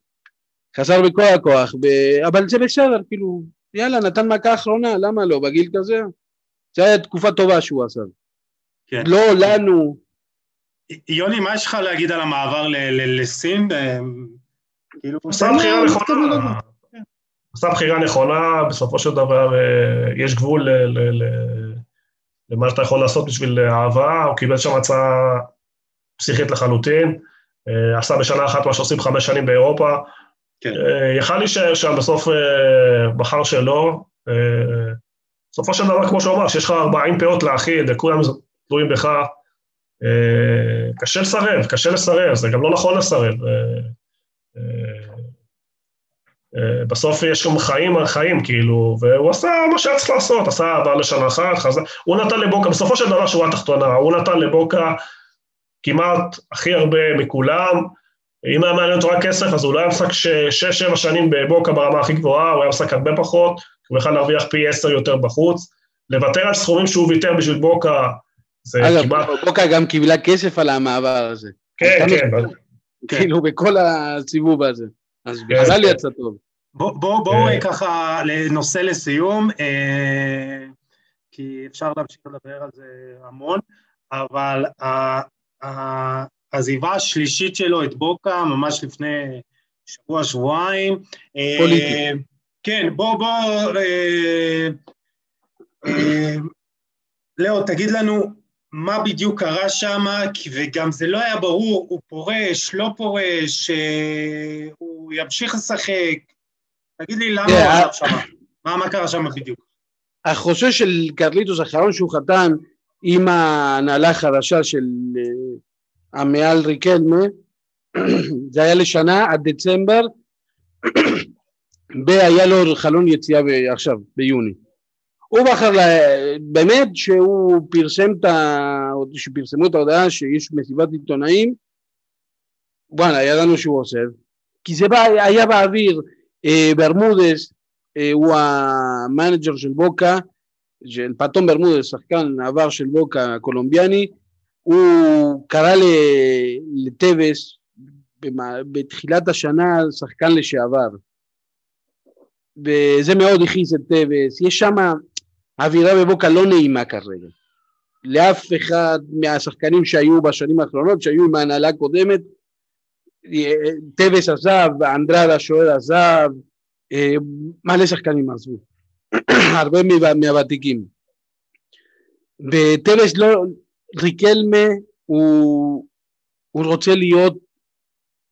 חזר בכל הכוח, ב... אבל זה בסדר, כאילו, יאללה, נתן מכה אחרונה, למה לא, בגיל כזה? זו הייתה תקופה טובה שהוא עשה. כן. לא לנו, יוני, מה יש לך להגיד על המעבר לסין? כאילו, עשה בחירה נכונה. עשה בחירה נכונה, בסופו של דבר אה, יש גבול למה שאתה יכול לעשות בשביל אהבה, הוא קיבל שם הצעה פסיכית לחלוטין, אה, עשה בשנה אחת מה שעושים חמש שנים באירופה, כן. אה, יכל להישאר שם, בסוף בחר שלא. בסופו של דבר, כמו שהוא אמר, שיש לך 40 פאות להכיל, וכולם תלויים בך, אה, קשה לסרב, קשה לסרב, זה גם לא נכון לסרב. אה, אה, בסוף יש גם חיים על חיים, כאילו, והוא עשה מה שהיה צריך לעשות, עשה עבר לשנה אחת, חזר, הוא נתן לבוקה, בסופו של דבר שורה תחתונה, הוא נתן לבוקה כמעט הכי הרבה מכולם, אם היה מעניין אותו רק כסף, אז הוא לא היה משחק שש-שבע שנים בבוקה ברמה הכי גבוהה, הוא היה משחק הרבה פחות, הוא יכול להרוויח פי עשר יותר בחוץ. לוותר על סכומים שהוא ויתר בשביל בוקה, זה אגב, כמעט... בוקה גם קיבלה כסף על המעבר הזה. כן, כן. כאילו בכל הסיבוב הזה. אז כן, בכלל כן. יצא טוב. בואו אה. ככה לנושא לסיום, אה, כי אפשר להמשיך לדבר על זה המון. אבל העזיבה השלישית שלו את בוקה, ממש לפני שבוע, שבועיים. פוליטי. כן, בוא, בוא, לאו, תגיד לנו מה בדיוק קרה שם, וגם זה לא היה ברור, הוא פורש, לא פורש, הוא ימשיך לשחק. תגיד לי למה הוא הלך שם, מה קרה שם בדיוק? החוזה של קרליטוס האחרון שהוא חתם עם ההנהלה החדשה של עמיאל ריקלמה, זה היה לשנה עד דצמבר, והיה לו חלון יציאה עכשיו, ביוני. הוא בחר, באמת שהוא פרסם את ה... שפרסמו את ההודעה שיש מסיבת עיתונאים, וואלה, ידענו שהוא עושה, כי זה בא, היה באוויר, אה, ברמודס, אה, הוא המנג'ר של בוקה, של פטרון ברמודס, שחקן עבר של בוקה הקולומביאני, הוא קרא לטבס בתחילת השנה שחקן לשעבר, וזה מאוד הכעיס את טבס, יש שם אווירה בבוקה לא נעימה כרגע. לאף אחד מהשחקנים שהיו בשנים האחרונות, שהיו עם ההנהלה הקודמת, טבס עזב, אנדרדה השוער עזב, אה, מלא שחקנים עזבו, הרבה מהוותיקים. וטווס לא, ריקלמה הוא, הוא רוצה להיות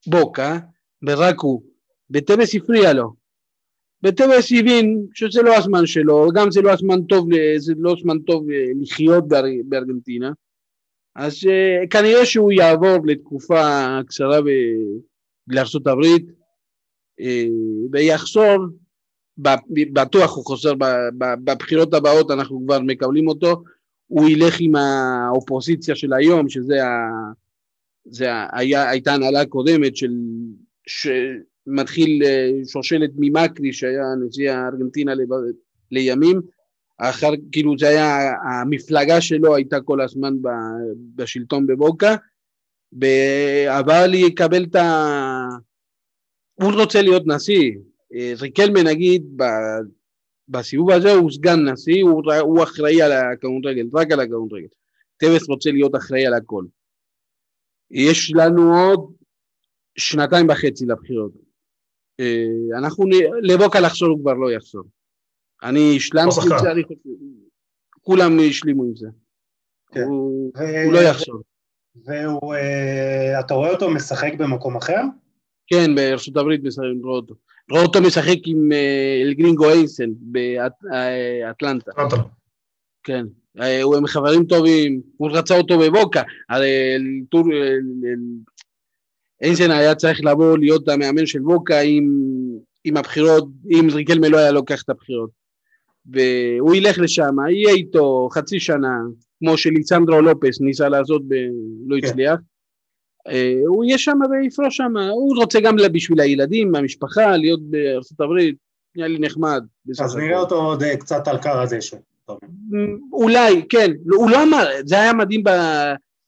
בוקה, ורק הוא, וטווס הפריע לו. וטווס הבין שזה לא הזמן שלו, גם זה לא הזמן טוב, זה לא זמן טוב אה, לחיות בארגנטינה, אז uh, כנראה שהוא יעבור לתקופה קצרה לארצות הברית uh, ויחזור, בטוח הוא חוזר בבחירות הבאות, אנחנו כבר מקבלים אותו, הוא ילך עם האופוזיציה של היום, שזה ה... זה היה, הייתה הנהלה קודמת של, שמתחיל אה, שושלת ממקרי שהיה נשיא הארגנטינה לימים, אחר, כאילו זה היה, המפלגה שלו הייתה כל הזמן בשלטון בבוקה, אבל יקבל את ה... הוא רוצה להיות נשיא, אה, ריקלמן נגיד בסיבוב הזה הוא סגן נשיא, הוא, הוא אחראי על הכדורגל, רק על הכדורגל. טווס רוצה להיות אחראי על הכל. יש לנו עוד שנתיים וחצי לבחירות. אה, אנחנו, לבוקה לחזור הוא כבר לא יחזור. אני השלמתי את זה, אני חושב, כולם השלימו עם זה. כן. הוא, ו... הוא לא יחזור. והוא, אה, רואה אותו משחק במקום אחר? כן, בארצות הברית רואה אותו. רואה אותו משחק עם אלגרינגו אייסן באטלנטה. כן, הוא עם חברים טובים, הוא רצה אותו בבוקה, הרי אייסן היה צריך לבוא להיות המאמן של בוקה עם, הבחירות, אם ריקלמה לא היה לוקח את הבחירות. והוא ילך לשם, יהיה איתו חצי שנה, כמו שליצנדרו לופס ניסה לעשות, ב... לא כן. הצליח. אה, הוא יהיה שם ויפרוש שם, הוא רוצה גם בשביל הילדים, המשפחה, להיות בארצות הברית, נראה לי נחמד. אז נראה אותו עוד אה, קצת על קר הזה שם. אולי, כן, לא, הוא לא אמר, זה היה מדהים ב...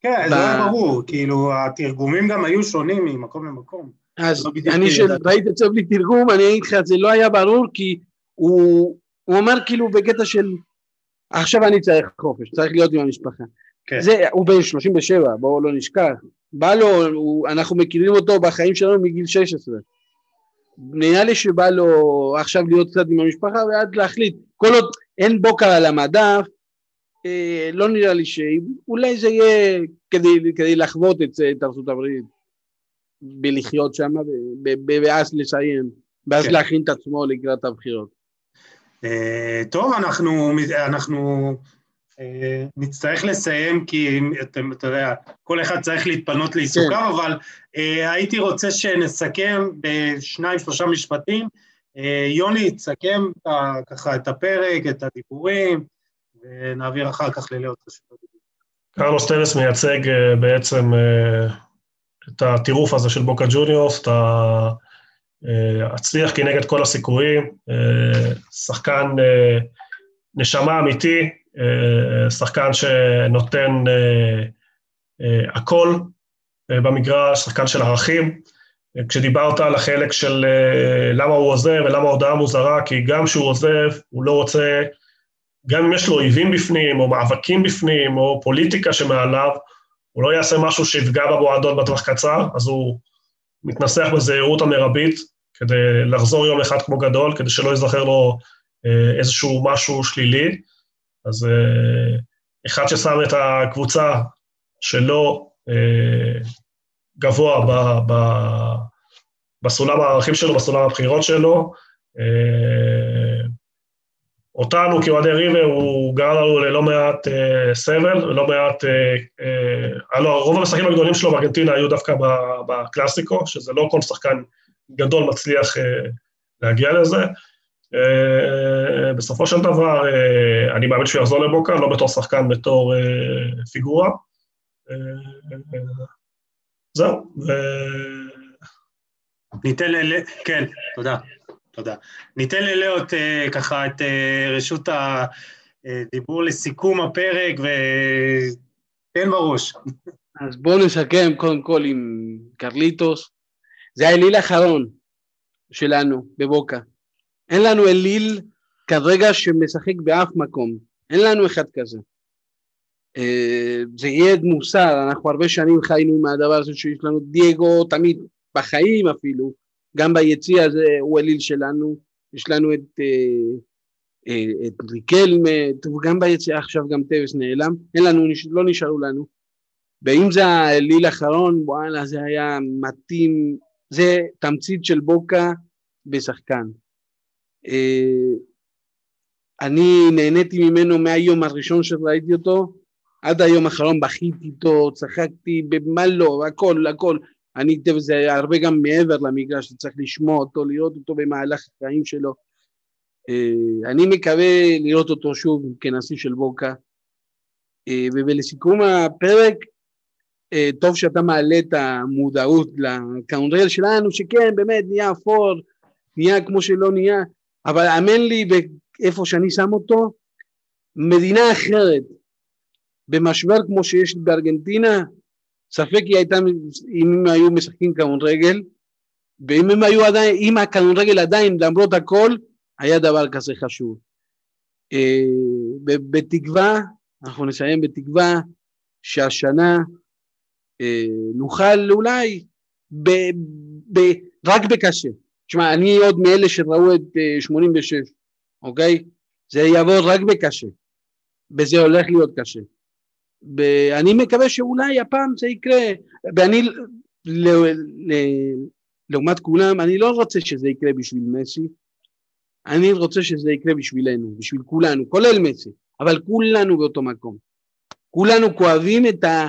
כן, זה היה ברור, כאילו התרגומים גם היו שונים ממקום למקום. אז לא אני שראיתי את זה בלי תרגום, אני אגיד לך, זה לא היה ברור, כי הוא אומר כאילו בקטע של עכשיו אני צריך חופש, צריך להיות עם המשפחה. כן. זה, הוא בן 37, בואו לא נשכח. בא לו, הוא, אנחנו מכירים אותו בחיים שלנו מגיל 16. נראה לי שבא לו עכשיו להיות קצת עם המשפחה ואז להחליט. כל עוד אין בוקר על המדף, אה, לא נראה לי ש... אולי זה יהיה כדי, כדי לחוות את, את ארצות הברית, בלחיות שם ואז לסיים, ואז כן. להכין את עצמו לקראת הבחירות. אה, טוב, אנחנו, אנחנו נצטרך לסיים כי אתם, אתה יודע, כל אחד צריך להתפנות לעיסוקיו, כן. אבל uh, הייתי רוצה שנסכם בשניים, שלושה משפטים. Uh, יוני, תסכם uh, ככה את הפרק, את הדיבורים, ונעביר אחר כך ללאות רשות קרלוס טרס מייצג uh, בעצם uh, את הטירוף הזה של בוקה ג'וניורס, את הצליח כנגד כל הסיכויים, שחקן נשמה אמיתי, אה, שחקן שנותן אה, אה, הכל במגרש, שחקן של ערכים. כשדיברת על החלק של למה הוא עוזב ולמה ההודעה מוזרה, כי גם כשהוא עוזב, הוא לא רוצה גם אם יש לו אויבים בפנים, או מאבקים בפנים, או פוליטיקה שמעליו, הוא לא יעשה משהו שיפגע במועדון בטווח קצר, אז הוא מתנסח בזהירות המרבית כדי לחזור יום אחד כמו גדול, כדי שלא ייזכר לו אה, איזשהו משהו שלילי. אז אה, אחד ששם את הקבוצה שלו אה, גבוה ב, ב, בסולם הערכים שלו, בסולם הבחירות שלו, אותנו כאוהדי ריבר הוא גרם לנו ללא מעט אה, סבל ולא מעט, אה, אה, רוב המשחקים הגדולים שלו בארגנטינה היו דווקא בקלאסיקו, שזה לא כל שחקן גדול מצליח אה, להגיע לזה. אה, בסופו של דבר, אה, אני מאמין שהוא יחזור לבוקה, לא בתור שחקן, בתור אה, פיגורה. זהו. ו... ניתן ל... כן, תודה. תודה. ניתן ללאות ככה את רשות הדיבור לסיכום הפרק, ותן בראש. אז בואו נסכם קודם כל עם קרליטוס. זה האליל האחרון שלנו בבוקה. אין לנו אליל כרגע שמשחק באף מקום. אין לנו אחד כזה. Uh, זה יהיה מוסר, אנחנו הרבה שנים חיינו עם הדבר הזה שיש לנו דייגו תמיד בחיים אפילו, גם ביציע הזה הוא אליל שלנו, יש לנו את, אה, אה, את ריקלמה, וגם ביציע עכשיו גם טווס נעלם, אין לנו, לא נשארו לנו. ואם זה האליל האחרון, וואלה, זה היה מתאים, זה תמצית של בוקה בשחקן. אה, אני נהניתי ממנו מהיום הראשון שראיתי אותו, עד היום האחרון בכיתי איתו, צחקתי במה לא, הכל, הכל. אני, זה הרבה גם מעבר למגרש, שצריך לשמוע אותו, לראות אותו במהלך החיים שלו. אה, אני מקווה לראות אותו שוב כנשיא של בוקה. אה, ולסיכום הפרק, טוב שאתה מעלה את המודעות לקאונדרל שלנו, שכן, באמת, נהיה אפור, נהיה כמו שלא נהיה, אבל האמן לי, איפה שאני שם אותו, מדינה אחרת, במשבר כמו שיש בארגנטינה, ספק היא הייתה, אם הם היו משחקים כדורגל, ואם הם היו עדיין, אם הכדורגל עדיין, למרות הכל, היה דבר כזה חשוב. אה, בתקווה, אנחנו נסיים בתקווה שהשנה אה, נוכל אולי ב, ב, רק בקשה. תשמע, אני עוד מאלה שראו את 86, אה, אוקיי? זה יעבור רק בקשה, וזה הולך להיות קשה. ואני מקווה שאולי הפעם זה יקרה, ואני ל, ל, לעומת כולם, אני לא רוצה שזה יקרה בשביל מסי, אני רוצה שזה יקרה בשבילנו, בשביל כולנו, כולל מסי, אבל כולנו באותו מקום. כולנו כואבים את ה...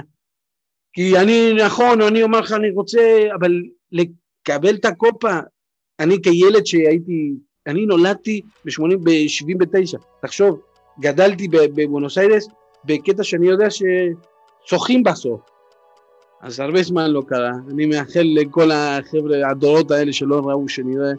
כי אני, נכון, אני אומר לך, אני רוצה, אבל לקבל את הקופה, אני כילד שהייתי, אני נולדתי ב-79, תחשוב, גדלתי בבונוס איירס, בקטע שאני יודע ששוחים בסוף. אז הרבה זמן לא קרה. אני מאחל לכל החבר'ה, הדורות האלה שלא ראו, שנראה,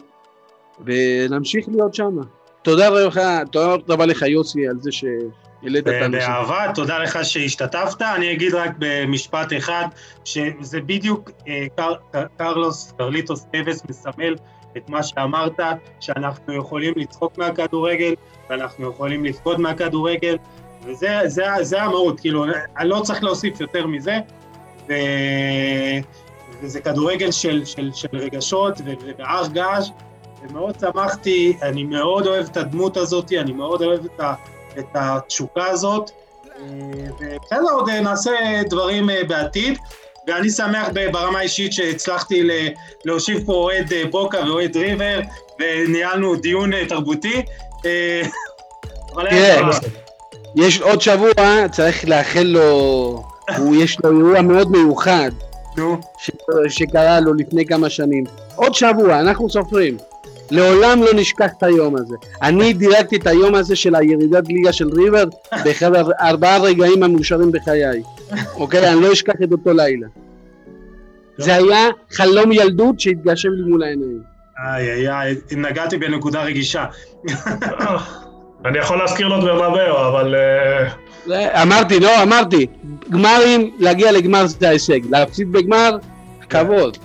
ונמשיך להיות שם. תודה רבה, תודה רבה לך יוסי על זה שהעלית את הנושא. באהבה, תודה לך שהשתתפת. אני אגיד רק במשפט אחד, שזה בדיוק אה, קר, קרלוס, קרליטוס טווס מסמל את מה שאמרת, שאנחנו יכולים לצחוק מהכדורגל, ואנחנו יכולים לבכות מהכדורגל, וזה זה, זה המהות, כאילו, אני לא צריך להוסיף יותר מזה, ו... וזה כדורגל של, של, של רגשות ובהר געש, ומאוד שמחתי, אני מאוד אוהב את הדמות הזאת, אני מאוד אוהב את, ה, את התשוקה הזאת, ובסדר, עוד נעשה דברים אה, בעתיד, ואני שמח ברמה האישית שהצלחתי להושיב פה אוהד אה, בוקה ואוהד ריבר, וניהלנו דיון אה, תרבותי. היה יש עוד שבוע, צריך לאחל לו, יש לו אירוע מאוד מיוחד. שקרה לו לפני כמה שנים. עוד שבוע, אנחנו סופרים. לעולם לא נשכח את היום הזה. אני דירקתי את היום הזה של הירידת ליגה של ריבר באחד ארבעה רגעים המאושרים בחיי. אוקיי? אני לא אשכח את אותו לילה. זה היה חלום ילדות שהתגשם לי מול העיניים. איי איי איי, נגעתי בנקודה רגישה. אני יכול להזכיר לו את ברנבאו, אבל... אה, אמרתי, לא, אמרתי, גמרים, להגיע לגמר זה ההישג, להפסיד בגמר, כבוד.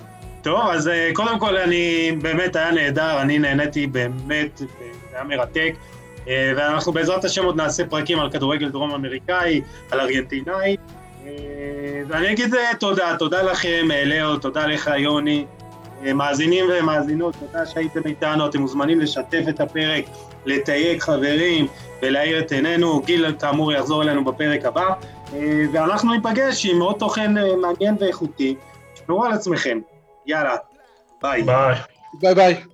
טוב, אז אה, קודם כל אני, באמת היה נהדר, אני נהניתי באמת, זה היה מרתק. ואנחנו בעזרת השם עוד נעשה פרקים על כדורגל דרום אמריקאי, על ארגנטינאי. ואני אגיד תודה, תודה לכם, לאו, תודה לך יוני. מאזינים ומאזינות, תודה שהייתם איתנו, אתם מוזמנים לשתף את הפרק, לתייג חברים ולהאיר את עינינו. גיל כאמור יחזור אלינו בפרק הבא, ואנחנו ניפגש עם עוד תוכן מעניין ואיכותי. תשמרו על עצמכם. Yara, Bye. Bye. Bye, bye.